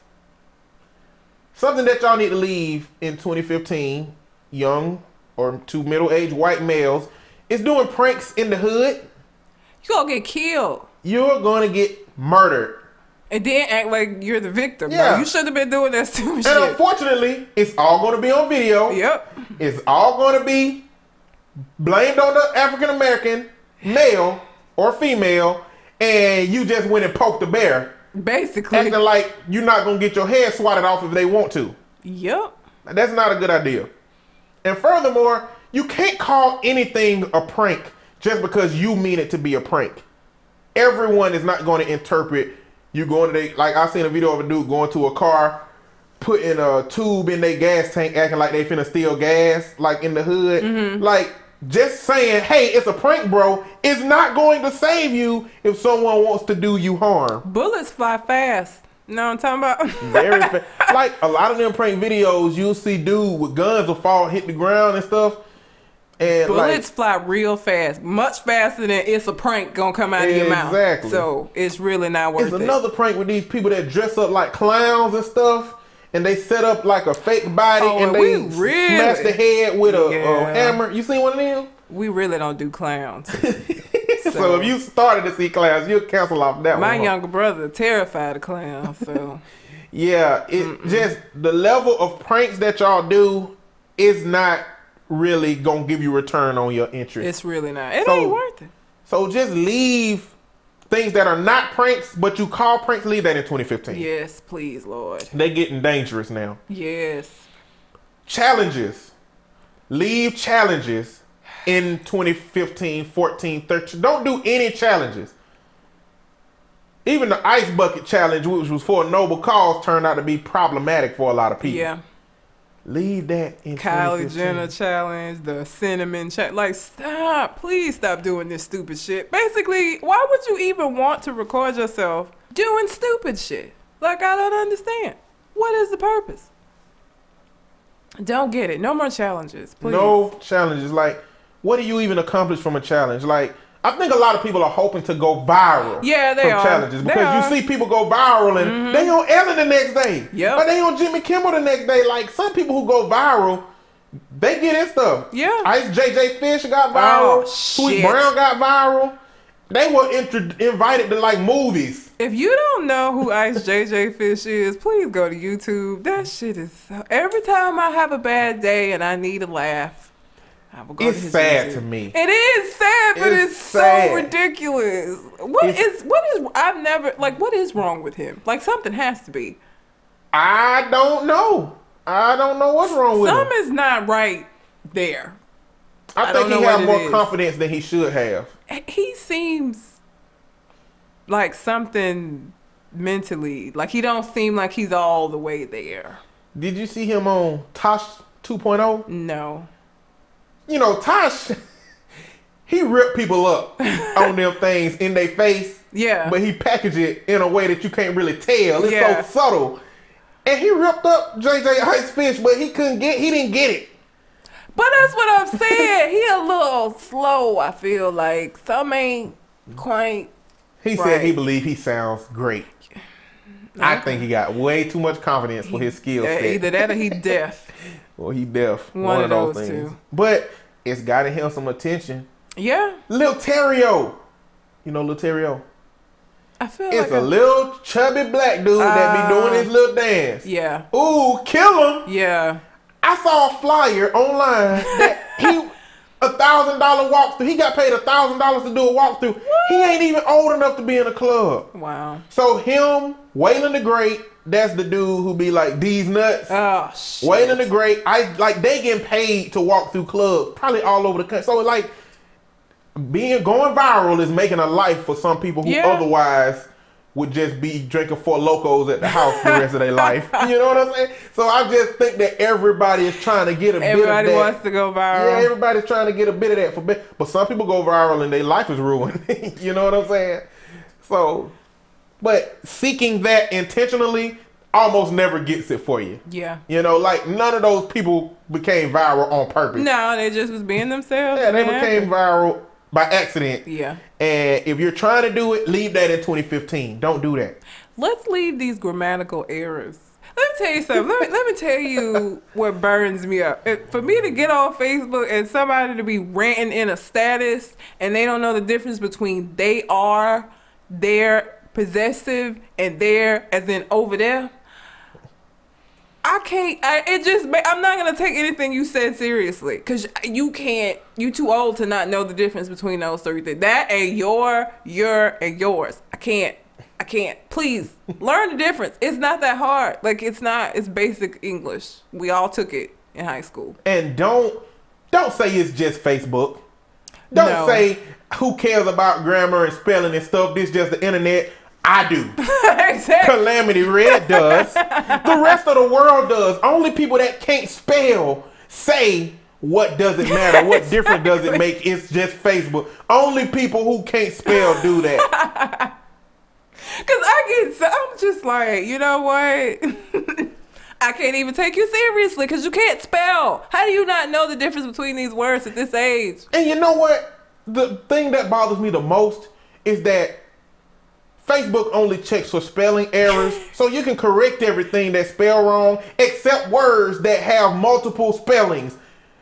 Something that y'all need to leave in 2015, young or to middle aged white males, is doing pranks in the hood. You gonna get killed. You're going to get murdered. And then act like you're the victim. Yeah. Yeah. you should have been doing that stupid And shit. unfortunately, it's all going to be on video. Yep. It's all going to be blamed on the African American male or female, and you just went and poked the bear, Basically. acting like you're not going to get your head swatted off if they want to. Yep. That's not a good idea. And furthermore, you can't call anything a prank just because you mean it to be a prank. Everyone is not going to interpret you going to the, like I seen a video of a dude going to a car, putting a tube in their gas tank, acting like they finna steal gas, like in the hood. Mm-hmm. Like just saying, "Hey, it's a prank, bro," is not going to save you if someone wants to do you harm. Bullets fly fast. No, I'm talking about? Very fa- like a lot of them prank videos, you'll see dude with guns will fall, hit the ground and stuff, and Bullets like fly real fast, much faster than it's a prank gonna come out of your mouth. Exactly. So it's really not worth it's it. another prank with these people that dress up like clowns and stuff, and they set up like a fake body Oh, and and they really- smash the head with a, a hammer. You seen one of them? we really don't do clowns. So, if you started to see clowns, you'll cancel off that My one. huh? younger brother terrified of clowns, so Yeah, it just the level of pranks that y'all do is not really gonna give you return on your interest. it's really not. It So- ain't worth it. So just leave things that are not pranks, but you call pranks. Leave that in 2015. Yes, please, Lord. They getting dangerous now. Yes. Challenges. Leave challenges in 2015, 14, 13. Don't do any challenges. Even the ice bucket challenge, which was for a noble cause, turned out to be problematic for a lot of people. Yeah. Leave that in Kylie 2015. Jenner challenge, the cinnamon challenge. Like, stop. Please stop doing this stupid shit. Basically, why would you even want to record yourself doing stupid shit? Like, I don't understand. What is the purpose? Don't get it. No more challenges, please. No challenges. Like, what do you even accomplish from a challenge? Like, I think a lot of people are hoping to go viral. Yeah, they from are. challenges because are. Mm-hmm. you see people go viral and they on Ellen the next day. Yep. But they on Jimmy Kimmel the next day. Like some people who go viral, they get in stuff. Yeah. Ice JJ Fish got viral. Oh, Sweet. Brown got viral. They were intro- invited to like movies. If you don't know who Ice JJ Fish is, please go to YouTube. That shit is so. Every time I have a bad day and I need a laugh, I will go It's to sad YouTube. to me. It is sad, but It's it's, sad. so ridiculous. What is It's- what is I've never like what is wrong with him? Like something has to be. I don't know. I don't know what's wrong with Some him. is not right there. I, I think he has more is. confidence than he should have. He seems like something mentally. Like he don't seem like he's all the way there. Did you see him on Tosh 2.0? No. You know, Tosh, he ripped people up on them things in their face, Yeah. but he packaged it in a way that you can't really tell. It's Yeah. so subtle. And he ripped up JJ Ice Fish, but he couldn't get, he didn't get it. But that's what I'm saying. he a little slow, I feel like. Some ain't quite He said he Right. believed he sounds great. I think he got way too much confidence for his skill set. either that or he deaf. Or he deaf. One of those two. But it's gotten him some attention. Yeah. Lil Terrio. You know Lil Terrio? I feel It's like a I- little chubby black dude that be Uh, doing his little dance. Yeah. Ooh, kill him. Yeah. I saw a flyer online that he a thousand dollar walkthrough. He got paid a thousand dollars to do a walkthrough. He ain't even old enough to be in a club. Wow. So him, Waylon the Great, that's the dude who be like these nuts. Oh shit. Waylon the Great, I like they getting paid to walk through clubs, probably all over the country. So like being going viral is making a life for some people who Yeah. otherwise would just be drinking Four Lokos at the house for the rest of their life. You know what I'm saying? So I just think that everybody is trying to get a Everybody bit of that. wants to go viral. Yeah, everybody's trying to get a bit of that for bit, but some people go viral and their life is ruined. you know what I'm saying? So, but seeking that intentionally almost never gets it for you. yeah. You know, like none of those people became viral on purpose. No, they just was being themselves. Yeah, they became viral by accident. Yeah. And if you're trying to do it, leave that in 2015. Don't do that. Let's leave these grammatical errors. Let me tell you something. Let me, let me tell you what burns me up. For me to get on Facebook and somebody to be ranting in a status and they don't know the difference between they are, they're possessive, and they're as in over there. I can't. I, it just. I'm not gonna take anything you said seriously because you can't. You too old to not know the difference between those three things. That and your, your, and yours. I can't. I can't. Please learn the difference. It's not that hard. Like it's not. It's basic English. We all took it in high school. And don't don't say it's just Facebook. Don't No. say who cares about grammar and spelling and stuff. This just the internet. I do. exactly. Calamity Red does. the rest of the world does. Only people that can't spell say what does it matter? What difference does it make? It's just Facebook. Only people who can't spell do that. Cause I get. So, I'm just like, you know what? I can't even take you seriously because you can't spell. How do you not know the difference between these words at this age? And you know what? The thing that bothers me the most is that Facebook only checks for spelling errors, so you can correct everything that's spelled wrong, except words that have multiple spellings.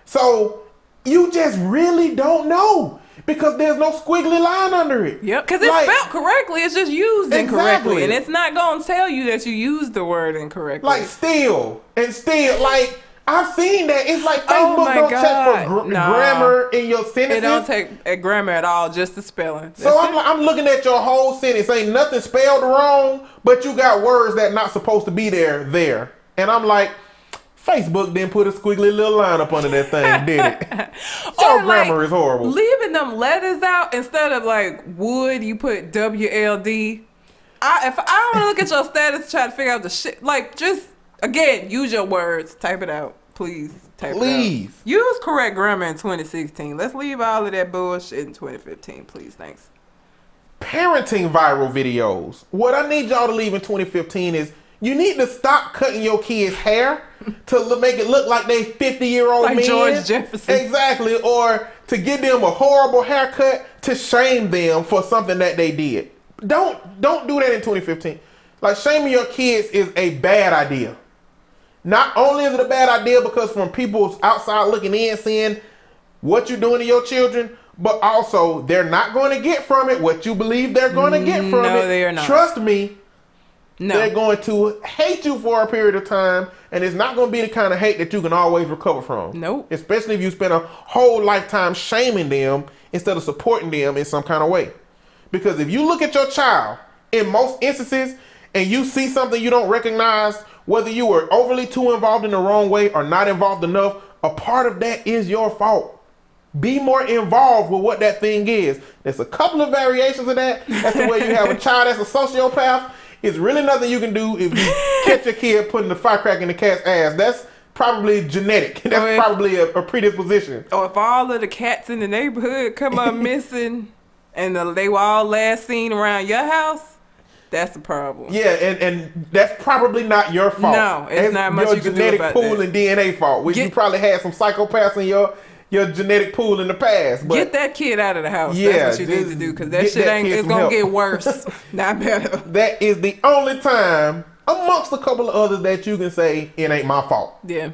So you just really don't know because there's no squiggly line under it. Yep. Because it's Like- spelled correctly. It's just used incorrectly, Exactly. and it's not gonna tell you that you used the word incorrectly. Like still and still, like I've seen that. It's like Oh Facebook my don't check for gr- Nah. grammar in your sentences. it don't take a grammar at all, just the spelling. So I'm, like, I'm looking at your whole sentence. Ain't nothing spelled wrong, but you got words that not supposed to be there there. And I'm like, Facebook didn't put a squiggly little line up under that thing, did it? Your Or, like, grammar is horrible. Leaving them letters out instead of like would you put W L D. I if I don't want to look at your status, try to figure out the shit. Like just again, use your words, type it out. Please out. Please. Use correct grammar in 2016. Let's leave all of that bullshit in 2015, please. Thanks. parenting viral videos. What I need y'all to leave in 2015 is you need to stop cutting your kids' hair to make it look like they 50 year old Like men. George Jefferson. Exactly. Or to give them a horrible haircut to shame them for something that they did. Don't don't do that in 2015. Like shaming your kids is a bad idea. Not only is it a bad idea because from people outside looking in seeing what you're doing to your children, but also they're not going to get from it what you believe they're going to get from No, it. they are not. Trust me, No. they're going to hate you for a period of time, and it's not going to be the kind of hate that you can always recover from. Nope. Especially if you spend a whole lifetime shaming them instead of supporting them in some kind of way. Because if you look at your child in most instances and you see something you don't recognize, whether you were overly too involved in the wrong way or not involved enough, a part of that is your fault. Be more involved with what that thing is. There's a couple of variations of that. That's the way you have a child that's a sociopath. It's really nothing you can do if you catch your kid putting the firecracker in the cat's ass. That's probably genetic. That's Oh, if- probably a, a predisposition. or if all of the cats in the neighborhood come up missing and uh, they were all last seen around your house, that's the problem. Yeah, and, and that's probably not your fault. No, it's That's not much your you can do genetic pool that. and DNA fault. Which you probably had some psychopaths in your your genetic pool in the past. But get that kid out of the house. Yeah, that's what you need to do because that shit that ain't. It's gonna help. get worse, not better. that is the only time amongst a couple of others that you can say it ain't my fault. Yeah.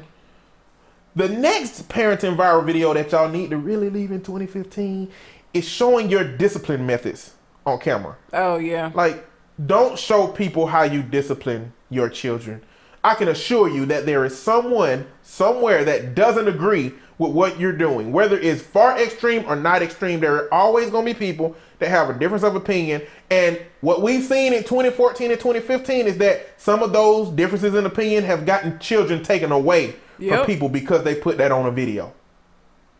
The next parenting viral video that y'all need to really leave in 2015 is showing your discipline methods on camera. Oh yeah. Like, don't show people how you discipline your children. I can assure you that there is someone somewhere that doesn't agree with what you're doing. Whether it's far extreme or not extreme, there are always going to be people that have a difference of opinion. And what we've seen in 2014 and 2015 is that some of those differences in opinion have gotten children taken away Yep. from people because they put that on a video.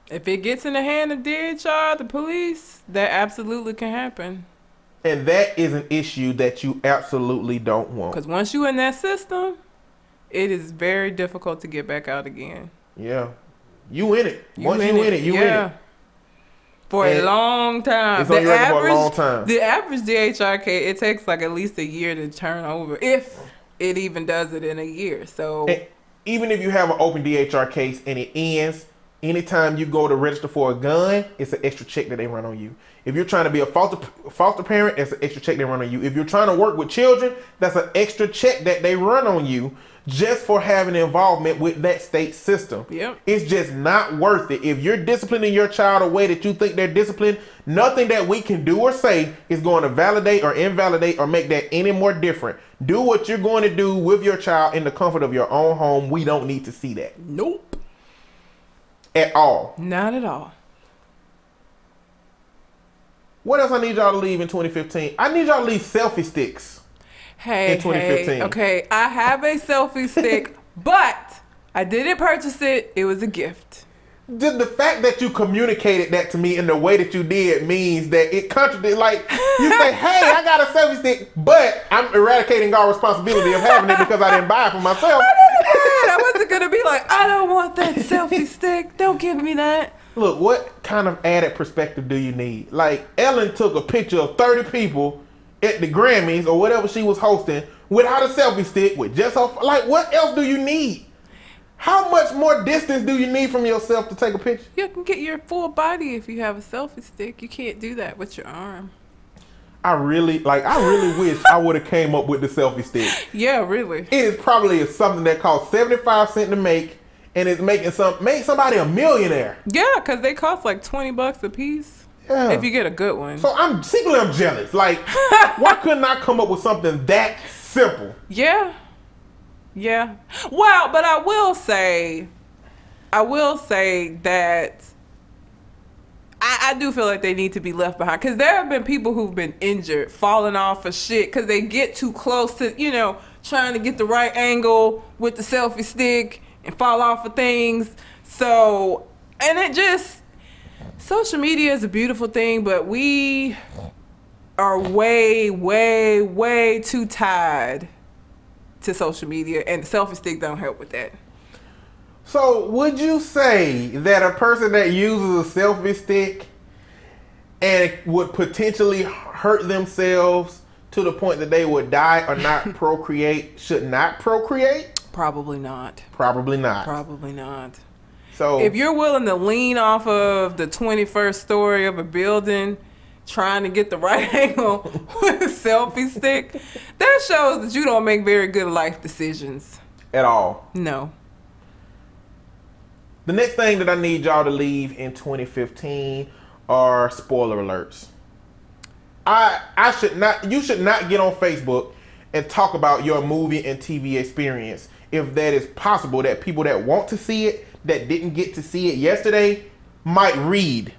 If it gets in the hand of DHR, the police, that absolutely can happen. And that is an issue that you absolutely don't want. Because once you're in that system, it is very difficult to get back out again. Yeah. You in it. Once you in it, you in it. For And a long time. your record for a long time. The average DHR case, it takes like at least a year to turn over, if it even does it in a year. So And even if you have an open DHR case and it ends, anytime you go to register for a gun, it's an extra check that they run on you. If you're trying to be a foster foster parent, it's an extra check they run on you. If you're trying to work with children, that's an extra check that they run on you just for having involvement with that state system. Yep. It's just not worth it. If you're disciplining your child a way that you think they're disciplined, nothing that we can do or say is going to validate or invalidate or make that any more different. Do what you're going to do with your child in the comfort of your own home. We don't need to see that nope, at all. not at all. What else I need y'all to leave in 2015? I need y'all to leave selfie sticks. Hey, In 2015. hey, okay, I have a selfie stick, but I didn't purchase it. It was a gift. Just the fact that you communicated that to me in the way that you did means that it contradicts. Like you say, "Hey, I got a selfie stick," but I'm eradicating all responsibility of having it because I didn't buy it for myself. Gonna be like, I don't want that selfie stick. Don't give me that. Look, what kind of added perspective do you need? Like Ellen took a picture of 30 people at the Grammys or whatever she was hosting without a selfie stick with just her. Like, what else do you need? How much more distance do you need from yourself to take a picture? You can get your full body if you have a selfie stick. You can't do that with your arm. I really like. I really wish I would have came up with the selfie stick. Yeah, really. It is probably something that costs 75 cents to make, and it's making some make somebody a millionaire. Yeah, because they cost like 20 bucks a piece Yeah. if you get a good one. so I'm secretly I'm jealous. Like, why couldn't I come up with something that simple? Yeah. Yeah. Well, but I will say, I will say that I, I do feel like they need to be left behind because there have been people who've been injured, falling off of shit because they get too close to, you know, trying to get the right angle with the selfie stick and fall off of things. So, and it just, social media is a beautiful thing, but we are way, way, way too tied to social media, and the selfie stick don't help with that. So, would you say that a person that uses a selfie stick and would potentially hurt themselves to the point that they would die or not procreate should not procreate? Probably not. Probably not. Probably not. So, If you're willing to lean off of the 21st story of a building trying to get the right angle with a selfie stick, that shows that you don't make very good life decisions. at all. No. The next thing that I need y'all to leave in 2015 are spoiler alerts. I I should not you should not get on Facebook and talk about your movie and TV experience if that is possible that people that want to see it that didn't get to see it yesterday might read.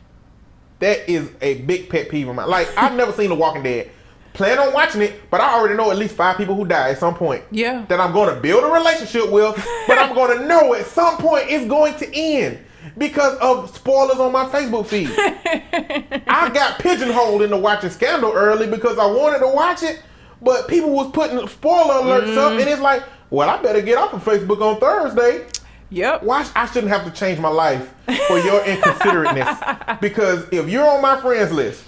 That is a big pet peeve of mine. Like I've never seen The Walking Dead. Plan on watching it, but I already know at least five people who die at some point. Yeah. That I'm going to build a relationship with, but I'm going to know at some point it's going to end because of spoilers on my Facebook feed. I got pigeonholed into watching Scandal early because I wanted to watch it, but people was putting spoiler alerts up, mm. and it's like, well, I better get off of Facebook on Thursday. Yep. Why I shouldn't have to change my life for your inconsiderateness? Because if you're on my friends list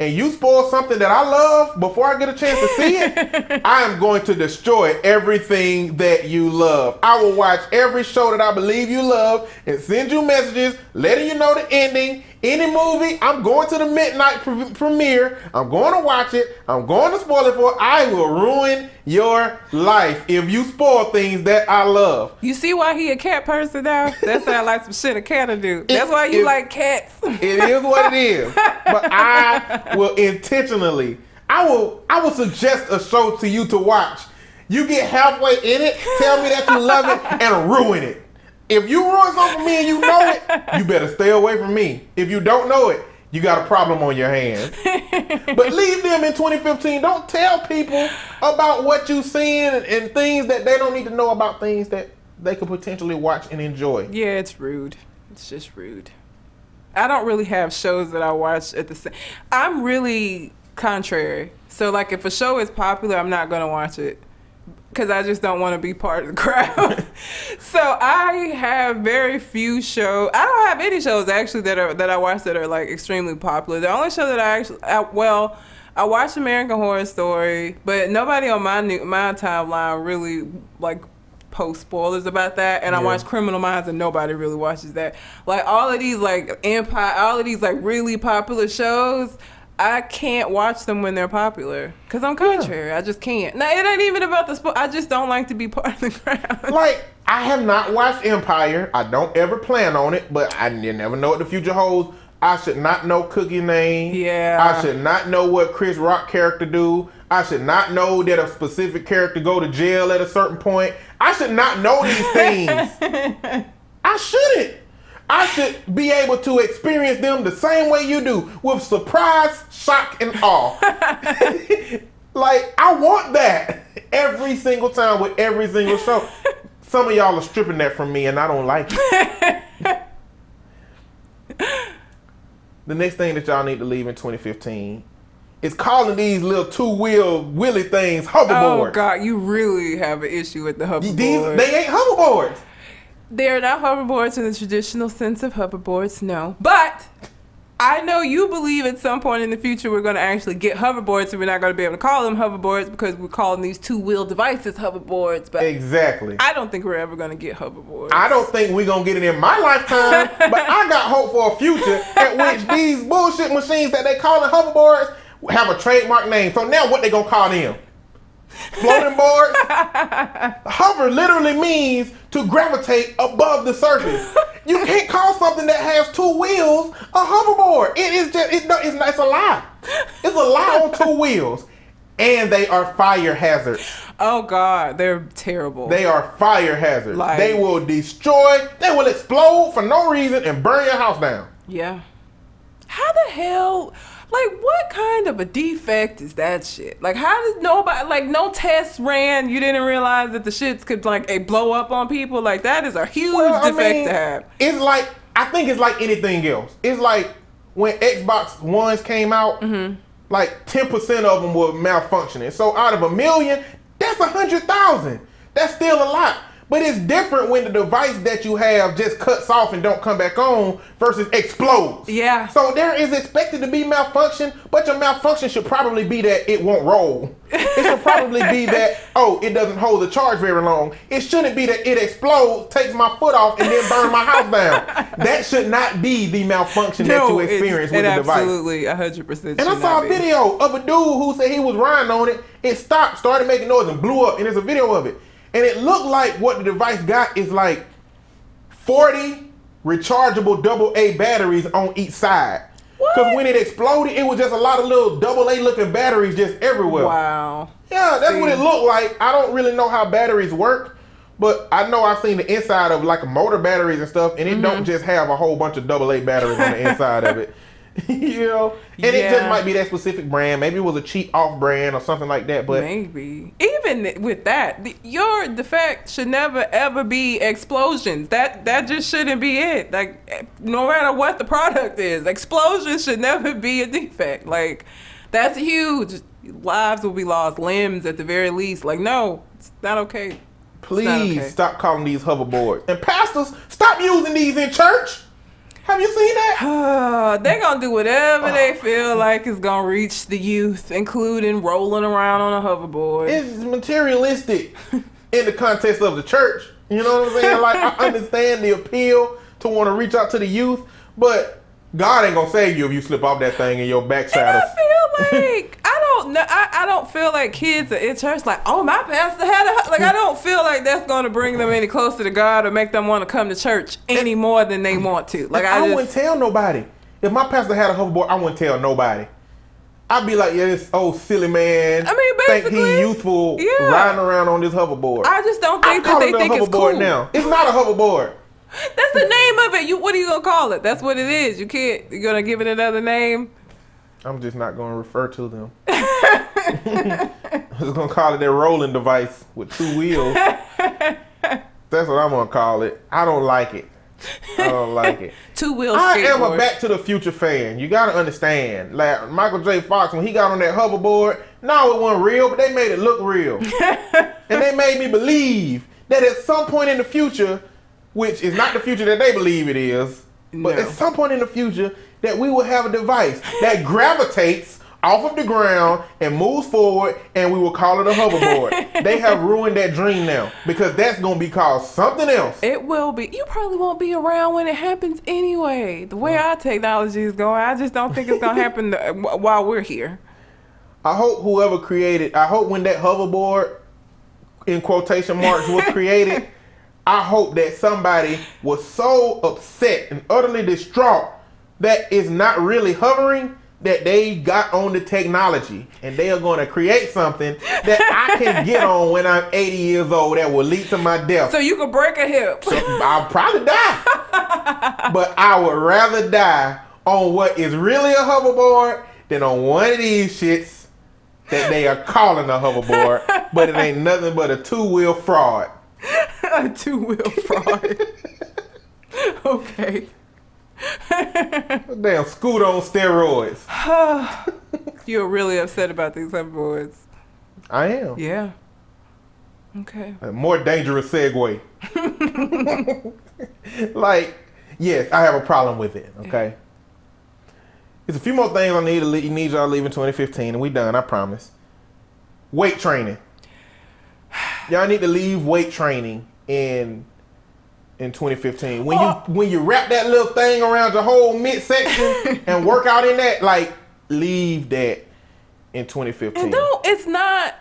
and you spoil something that I love before I get a chance to see it, I am going to destroy everything that you love. I will watch every show that I believe you love and send you messages letting you know the ending. Any movie, I'm going to the midnight pre- premiere. I'm going to watch it. I'm going to spoil it for. I will ruin your life if you spoil things that I love. You see why he a cat person now? That sounds like some shit a cat would do. That's why you it- like cats. It is what it is. But I will intentionally, I will, I will suggest a show to you to watch. You get halfway in it, tell me that you love it, and ruin it. If you ruin something for me and you know it, you better stay away from me. If you don't know it, you got a problem on your hands. but leave them in 2015. Don't tell people about what you've seen and, and things that they don't need to know about things that they could potentially watch and enjoy. Yeah, it's rude. It's just rude. I don't really have shows that I watch at the same. I'm really contrary. So like, if a show is popular, I'm not gonna watch it because I just don't want to be part of the crowd. so I have very few shows. I don't have any shows actually that are that I watch that are like extremely popular. The only show that I actually I, well. I watched American Horror Story, but nobody on my new, my timeline really like post spoilers about that. And I Yeah. watched Criminal Minds, and nobody really watches that. Like all of these like Empire, all of these like really popular shows. I can't watch them when they're popular because I'm contrary. I just can't. Now it ain't even about the sport. I just don't like to be part of the crowd. Like, I have not watched Empire. I don't ever plan on it, but I never know what the future holds. I should not know Cookie name. Yeah. I should not know what Chris Rock character do. I should not know that a specific character go to jail at a certain point. I should not know these things. I shouldn't. I should be able to experience them the same way you do, with surprise, shock, and awe. like I want that every single time with every single show. Some of y'all are stripping that from me, and I don't like it. the next thing that y'all need to leave in 2015 is calling these little two-wheel willy things hoverboards. Oh God, you really have an issue with the hoverboard. These they ain't hoverboards. They're not hoverboards in the traditional sense of hoverboards, no. But I know you believe at some point in the future we're going to actually get hoverboards, and we're not going to be able to call them hoverboards because we're calling these two-wheel devices hoverboards. But Exactly. I don't think we're ever going to get hoverboards. I don't think we're gonna get it in my lifetime, but I got hope for a future at which these bullshit machines that they call the hoverboards have a trademark name. So now what they gonna call them? Floating boards? Hover literally means to gravitate above the surface. You can't call something that has two wheels a hoverboard. It is just it, no, it's, not, it's a lie. It's a lie on two wheels. And they are fire hazards. Oh God, they're terrible. They are fire hazards. Like- they will destroy, they will explode for no reason and burn your house down. yeah. How the hell? Like, what kind of a defect is that shit? Like, how did nobody, like, no tests ran? You didn't realize that the shits could, like, a blow up on people? Like, that is a huge Well, defect mean, to have. It's like I think it's like anything else. It's like when Xbox Ones came out, Mm-hmm. like ten percent of them were malfunctioning. So out of a million, that's a hundred thousand. That's still a lot. But it's different when the device that you have just cuts off and don't come back on versus explodes. Yeah. So there is expected to be malfunction, but your malfunction should probably be that it won't roll. It should probably be that oh, it doesn't hold the charge very long. It shouldn't be that it explodes, takes my foot off, and then burn my house down. That should not be the malfunction that you experience with it the device. absolutely, hundred percent. And I saw a video of a dude who said he was riding on it. It stopped, started making noise, and blew up. And there's a video of it. And it looked like what the device got is like 40 rechargeable double A batteries on each side. Because when it exploded, it was just a lot of little double A looking batteries just everywhere. Wow. Yeah, that's what it looked like. I don't really know how batteries work, but I know I've seen the inside of like motor batteries and stuff, and it Mm-hmm. don't just have a whole bunch of double A batteries on the inside of it. you know, and it just might be that specific brand. Maybe it was a cheap off brand or something like that. But Maybe even with that, the, your defect should never ever be explosions. That that just shouldn't be it. Like no matter what the product is, explosions should never be a defect. Like that's huge. Lives will be lost, limbs at the very least. Like no, it's not okay. It's not please okay. stop calling these hoverboards. And pastors, stop using these in church. Have you seen that? They're gonna do whatever they feel like is gonna reach the youth, including rolling around on a hoverboard. It's materialistic in the context of the church. You know what I'm saying? Like I understand the appeal to want to reach out to the youth, but God ain't gonna save you if you slip off that thing in your And backside. I of- feel like I don't know. I, I don't feel like kids are in church like, oh, my pastor had a like. I don't feel like that's going to bring them any closer to God or make them want to come to church any more than they want to. Like I, I, wouldn't tell nobody. If my pastor had a hoverboard, I wouldn't tell nobody. I'd be like, yeah, this old silly man. I mean, think basically, he youthful yeah. riding around on this hoverboard. I just don't I think call that they it a think it's cool. now. It's not a hoverboard. That's the name of it. You what are you gonna call it? That's what it is. You can't. You're gonna give it another name. I'm just not going to refer to them. I'm just going to call it their rolling device with two wheels. That's what I'm going to call it. I don't like it. I don't like it. Two wheels. I am a. Back to the Future fan. You got to understand. Like Michael J. Fox, when he got on that hoverboard, no, it wasn't real, but they made it look real. and they made me believe that at some point in the future, which is not the future that they believe it is, but No. at some point in the future, that we will have a device that gravitates off of the ground and moves forward, and we will call it a hoverboard. they have ruined that dream now because that's going to be called something else. It will be. You probably won't be around when it happens anyway. The way our technology is going, I just don't think it's happen to, while we're here. I hope whoever created, I hope when that hoverboard, in quotation marks, was created, I hope that somebody was so upset and utterly distraught that it's not really hovering that they got on the technology and they are going to create something that I can get on when I'm 80 years old that will lead to my death. So you could break a hip. So I'll probably die. but I would rather die on what is really a hoverboard than on one of these shits that they are calling a hoverboard, but it ain't nothing but a two wheel fraud. a two wheel fraud. okay. Damn scooter on steroids. You're really upset about these hoverboards. I am. Yeah. Okay. A more dangerous segue. like, yes, I have a problem with it. Okay. There's a few more things I need to leave, you need y'all to leave in 2015, and we done. I promise. Waist training. Y'all need to leave waist training in in 2015. When Oh. you when you wrap that little thing around your whole midsection and work out in that, like leave that in 2015. And don't it's not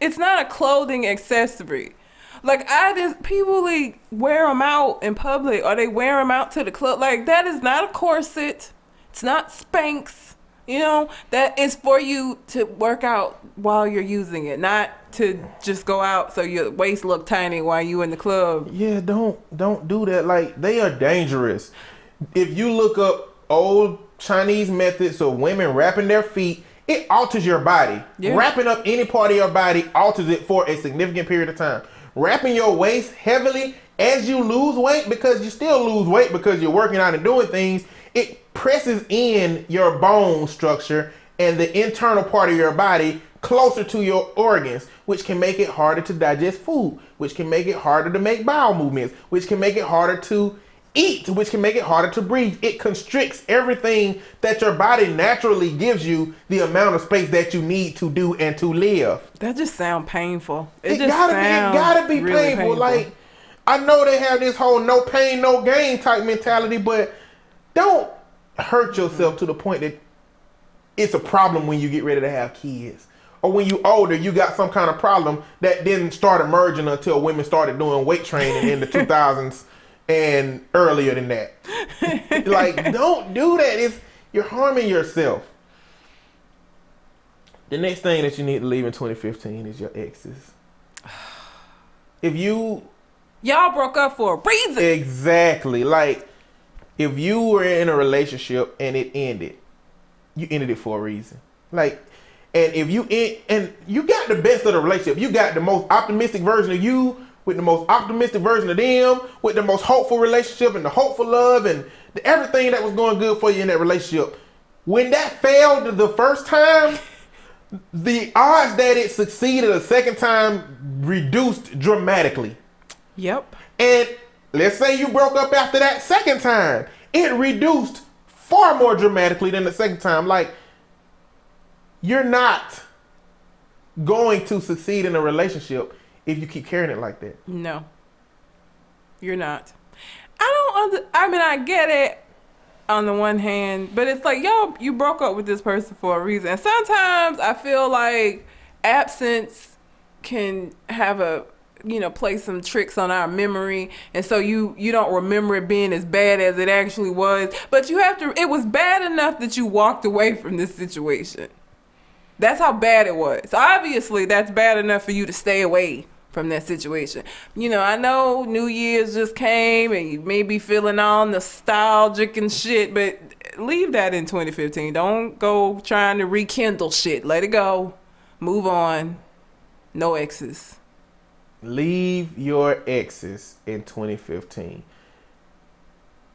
it's not a clothing accessory. Like I just people like wear them out in public or they wear them out to the club. Like that is not a corset. It's not Spanx. You know that is for you to work out while you're using it, not to just go out so your waist look tiny while you in the club. Yeah, don't don't do that. Like they are dangerous. If you look up old Chinese methods of women wrapping their feet, it alters your body. Yeah. Wrapping up any part of your body alters it for a significant period of time. Wrapping your waist heavily as you lose weight because you still lose weight because you're working out and doing things, it presses in your bone structure and the internal part of your body closer to your organs, which can make it harder to digest food, which can make it harder to make bowel movements, which can make it harder to eat, which can make it harder to breathe. It constricts everything that your body naturally gives you the amount of space that you need to do and to live. That just sound painful. It, It, just gotta be. It gotta be really painful. Like I know they have this whole no pain, no gain type mentality, but don't hurt yourself to the point that it's a problem when you get ready to have kids. Or when you older, you got some kind of problem that didn't start emerging until women started doing waist training in the 2000s and earlier than that. like, don't do that. It's you're harming yourself. The next thing that you need to leave in 2015 is your exes. If you y'all broke up for a reason. exactly like if you were in a relationship and it ended, you ended it for a reason. Like and if you in, and you got the best of the relationship, you got the most optimistic version of you with the most optimistic version of them, with the most hopeful relationship and the hopeful love and the, everything that was going good for you in that relationship. When that failed the first time, the odds that it succeeded a second time reduced dramatically. Yep. And let's say you broke up after that second time, it reduced far more dramatically than the second time. Like, you're not going to succeed in a relationship if you keep carrying it like that. No. You're not. I don't under I mean I get it on the one hand, but it's like yo, you broke up with this person for a reason. And sometimes I feel like absence can have a you know play some tricks on our memory and so you you don't remember it being as bad as it actually was but you have to it was bad enough that you walked away from this situation that's how bad it was. Obviously, that's bad enough for you to stay away from that situation. You know, I know New Year's just came and you may be feeling all nostalgic and shit, but leave that in 2015. Don't go trying to rekindle shit. Let it go. Move on. No exes. Leave your exes in 2015.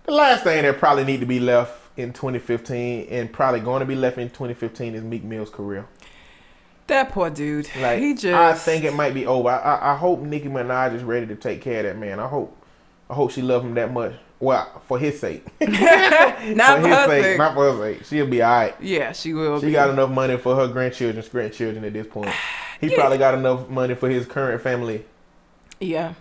The last thing that probably need to be left in 2015 and probably going to be left in 2015 is Meek Mill's career. That poor dude. Like he just. I think it might be over. I, I, I hope Nicki Minaj is ready to take care of that man. I hope I hope she love him that much. Well, for his sake. not for his sake, sake. not for her sake. She'll be alright. Yeah, she will. She be. got enough money for her grandchildren's grandchildren at this point. He Yeah. probably got enough money for his current family. Yeah.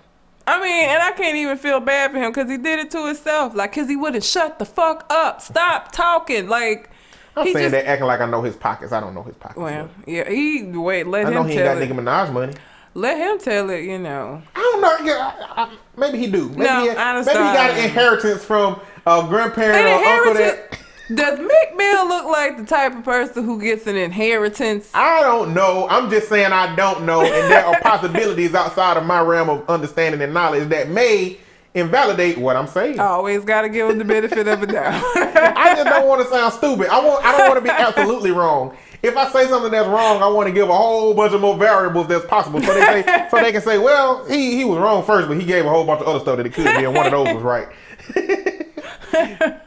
I mean, and I can't even feel bad for him because he did it to himself. Like, because he wouldn't shut the fuck up. Stop talking. Like, I'm he saying just. that acting like I know his pockets. I don't know his pockets. Well, yeah, he wait. Let I know him he ain't tell got it. Nicki Minaj money. Let him tell it. You know. I don't know. Yeah, I, I, maybe he do. Maybe, No, he, I maybe he got an inheritance from a grandparent or uncle that. Does Meek Mill look like the type of person who gets an inheritance? I don't know. I'm just saying I don't know, and there are possibilities outside of my realm of understanding and knowledge that may invalidate what I'm saying. I Always got to give him the benefit of a doubt. I just don't want to sound stupid. I want. I don't want to be absolutely wrong. If I say something that's wrong, I want to give a whole bunch of more variables that's possible, so they say, so they can say, well, he he was wrong first, but he gave a whole bunch of other stuff that it could be, and one of those was right.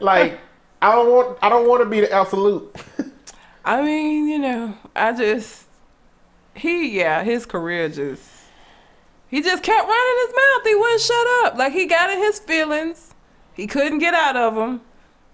like I don't want. I don't want to be the absolute. I mean, you know, I just he yeah, his career just he just kept running his mouth. He wouldn't shut up. Like he got in his feelings. He couldn't get out of them.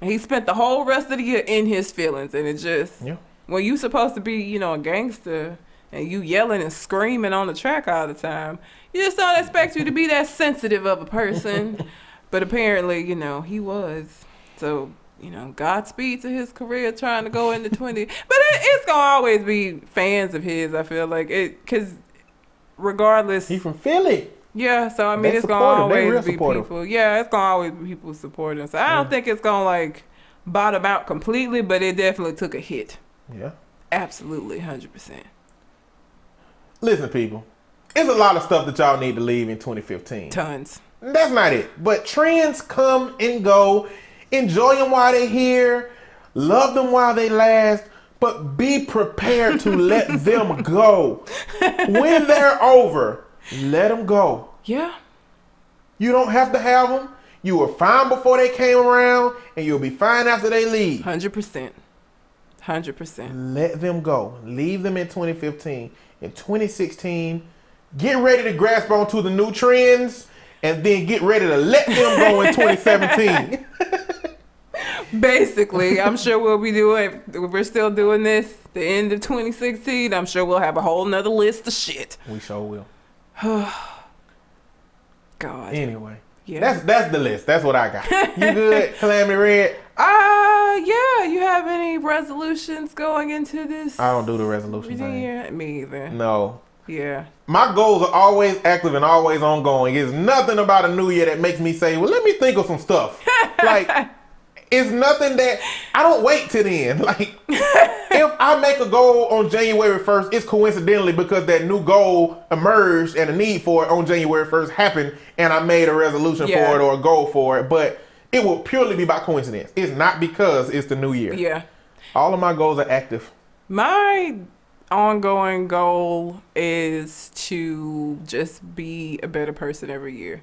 And he spent the whole rest of the year in his feelings and it just Yeah. when you supposed to be, you know, a gangster and you yelling and screaming on the track all the time, you just don't expect you to be that sensitive of a person. but apparently, you know, he was. So, you know, Godspeed to his career trying to go into 20. But it, it's going to always be fans of his, I feel like. it Because regardless. He from Philly. Yeah, so I mean, They it's. They real always be supportive. people. Yeah, it's gonna always be people supporting. So I don't Yeah. think it's gonna like bottom out completely, but it definitely took a hit. Yeah. Absolutely, hundred percent. Listen, people. it's a lot of stuff that y'all need to leave in 2015. Tons. That's not it. But trends come and go. Enjoy them while they're here. Love them while they last. But be prepared to let them go. When they're over, let them go. Yeah. You don't have to have them. You were fine before they came around, and you'll be fine after they leave. Hundred percent. Hundred percent. Let them go. Leave them in 2015. In 2016, get ready to grasp onto the new trends and then get ready to let them go in 2017. Basically, I'm sure we'll be doing. We're still doing this. The end of 2016. I'm sure we'll have a whole nother list of shit. we sure will. God. Anyway, Yeah. that's that's the list. That's what I got. You good, Calamity Red? Uh, yeah. You have any resolutions going into this? I don't do the resolution thing. Me either. No. Yeah. My goals are always active and always ongoing. It's nothing about a new year that makes me say, well, let me think of some stuff. like, it's nothing that I don't wait till then. Like, if I make a goal on January 1st, it's coincidentally because that new goal emerged and a need for it on January 1st happened and I made a resolution Yeah. for it or a goal for it. But it will purely be by coincidence. It's not because it's the new year. Yeah. All of my goals are active. My ongoing goal is to just be a better person every year.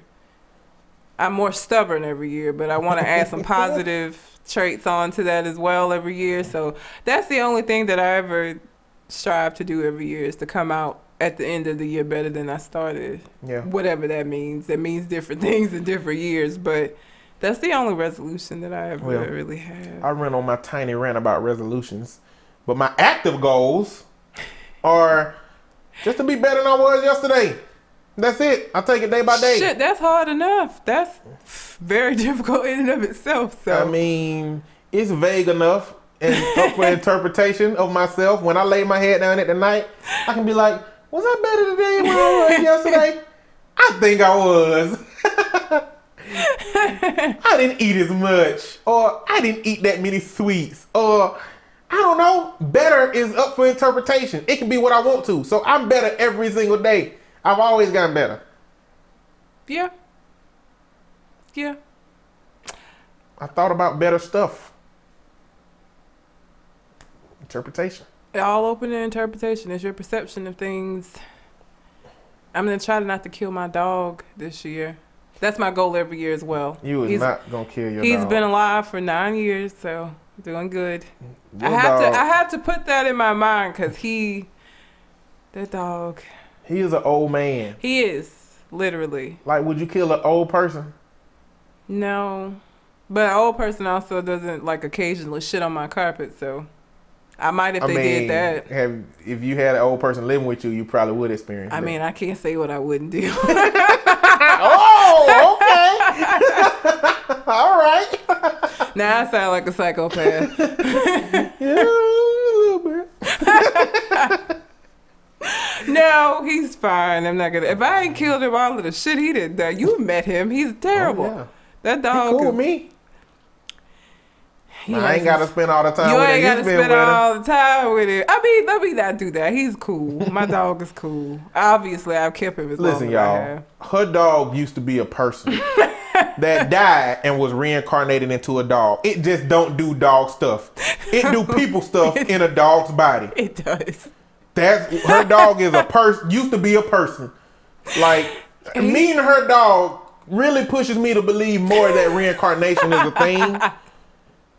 I'm more stubborn every year, but I want to add some positive traits onto that as well every year. So that's the only thing that I ever strive to do every year is to come out at the end of the year better than I started. Yeah. Whatever that means. That means different things in different years, but that's the only resolution that I ever Well, really have. I run on my tiny rant about resolutions, but my active goals are just to be better than I was yesterday. That's it. I take it day by day. Shit, that's hard enough. That's very difficult in and of itself. So I mean, it's vague enough and up for interpretation of myself. When I lay my head down at the night, I can be like, "Was I better today than I was yesterday?" I think I was. I didn't eat as much, or I didn't eat that many sweets, or I don't know. Better is up for interpretation. It can be what I want to. So I'm better every single day. I've always gotten better. yeah, yeah. I thought about better stuff. Interpretation. It All open to interpretation. It's your perception of things. I'm gonna try not to kill my dog this year. That's my goal every year as well. You was He's- not gonna kill your He's dog. been alive for nine years, so doing good. I have dog- to. I have to put that in my mind because he, that dog, He is an old man. he is literally Like, would you kill an old person? no, but an old person also doesn't like occasionally shit on my carpet, so I might if I they mean, did that. have if you had an old person living with you, you probably would experience. I that. mean, I can't say what I wouldn't do. oh, okay. All right. Now I sound like a psychopath. Yeah, a little bit. no, he's fine. I'm not gonna. If I ain't killed him all of the shit he did, done, you met him. He's oh, terrible. Oh, yeah. That He dog. cool is- me. he I ain't gotta spend all the time You with ain't him. gotta spend all the time with him. I mean, let me not do that. He's cool. My dog is cool. Obviously, I've kept him as Listen, y'all. Her dog used to be a person that died and was reincarnated into a dog. It just don't do dog stuff. It do people stuff in a dog's body. It does. That's her dog is a person. Used to be a person. Like meeting her dog really pushes me to believe more that reincarnation is a thing.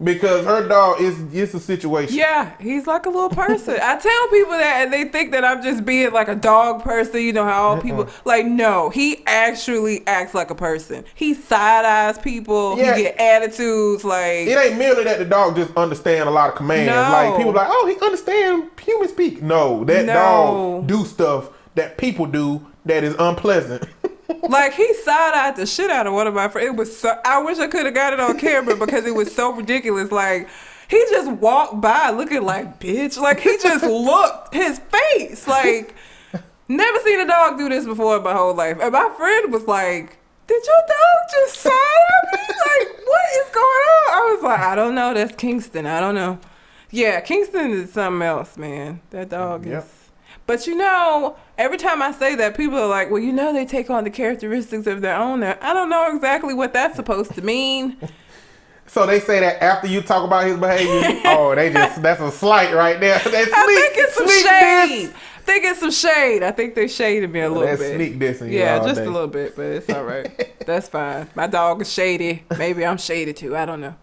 Because her dog is it's a situation. Yeah, he's like a little person. I tell people that, and they think that I'm just being like a dog person. You know how all uh-uh. people like. No, he actually acts like a person. He side eyes people. Yeah. He get attitudes like. It ain't merely that the dog just understand a lot of commands. No. Like people like, oh, he understand human speak. No, that No. dog do stuff that people do that is unpleasant. Like he side eyed the shit out of one of my friends. It was so. I wish I could have got it on camera because it was so ridiculous. Like he just walked by looking like bitch. Like he just looked his face. Like never seen a dog do this before in my whole life. And my friend was like. Did your dog just side eye me? Like, what is going on? I was like, I don't know. That's Kingston. I don't know. Yeah, Kingston is something else, man. That dog Yep. is. But you know, every time I say that, people are like, well, you know, they take on the characteristics of their owner. I don't know exactly what that's supposed to mean. so they say that after you talk about his behavior, oh, they just that's a slight right there. That's I sneak, think it's some sneak shade. diss. I think it's some shade. I think they shaded me a little That's bit. sneak dissing Yeah, just day. a little bit, but it's all right. that's fine. My dog is shady. Maybe I'm shady too. I don't know.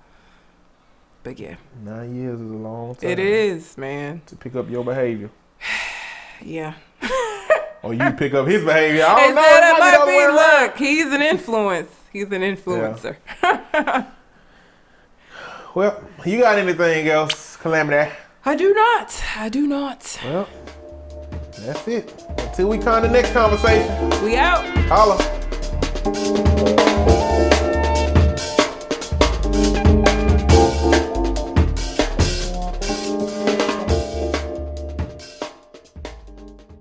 But yeah, Nine years is a long time. it is, man. to pick up your behavior, Yeah. or you pick up his behavior. I don't know. that It might be the might other way around. be. Look, he's an influence. He's an influencer. Well, you got anything else, Calamity? I do not. I do not. Well, that's it. Until we come to the next conversation. We out. Holla.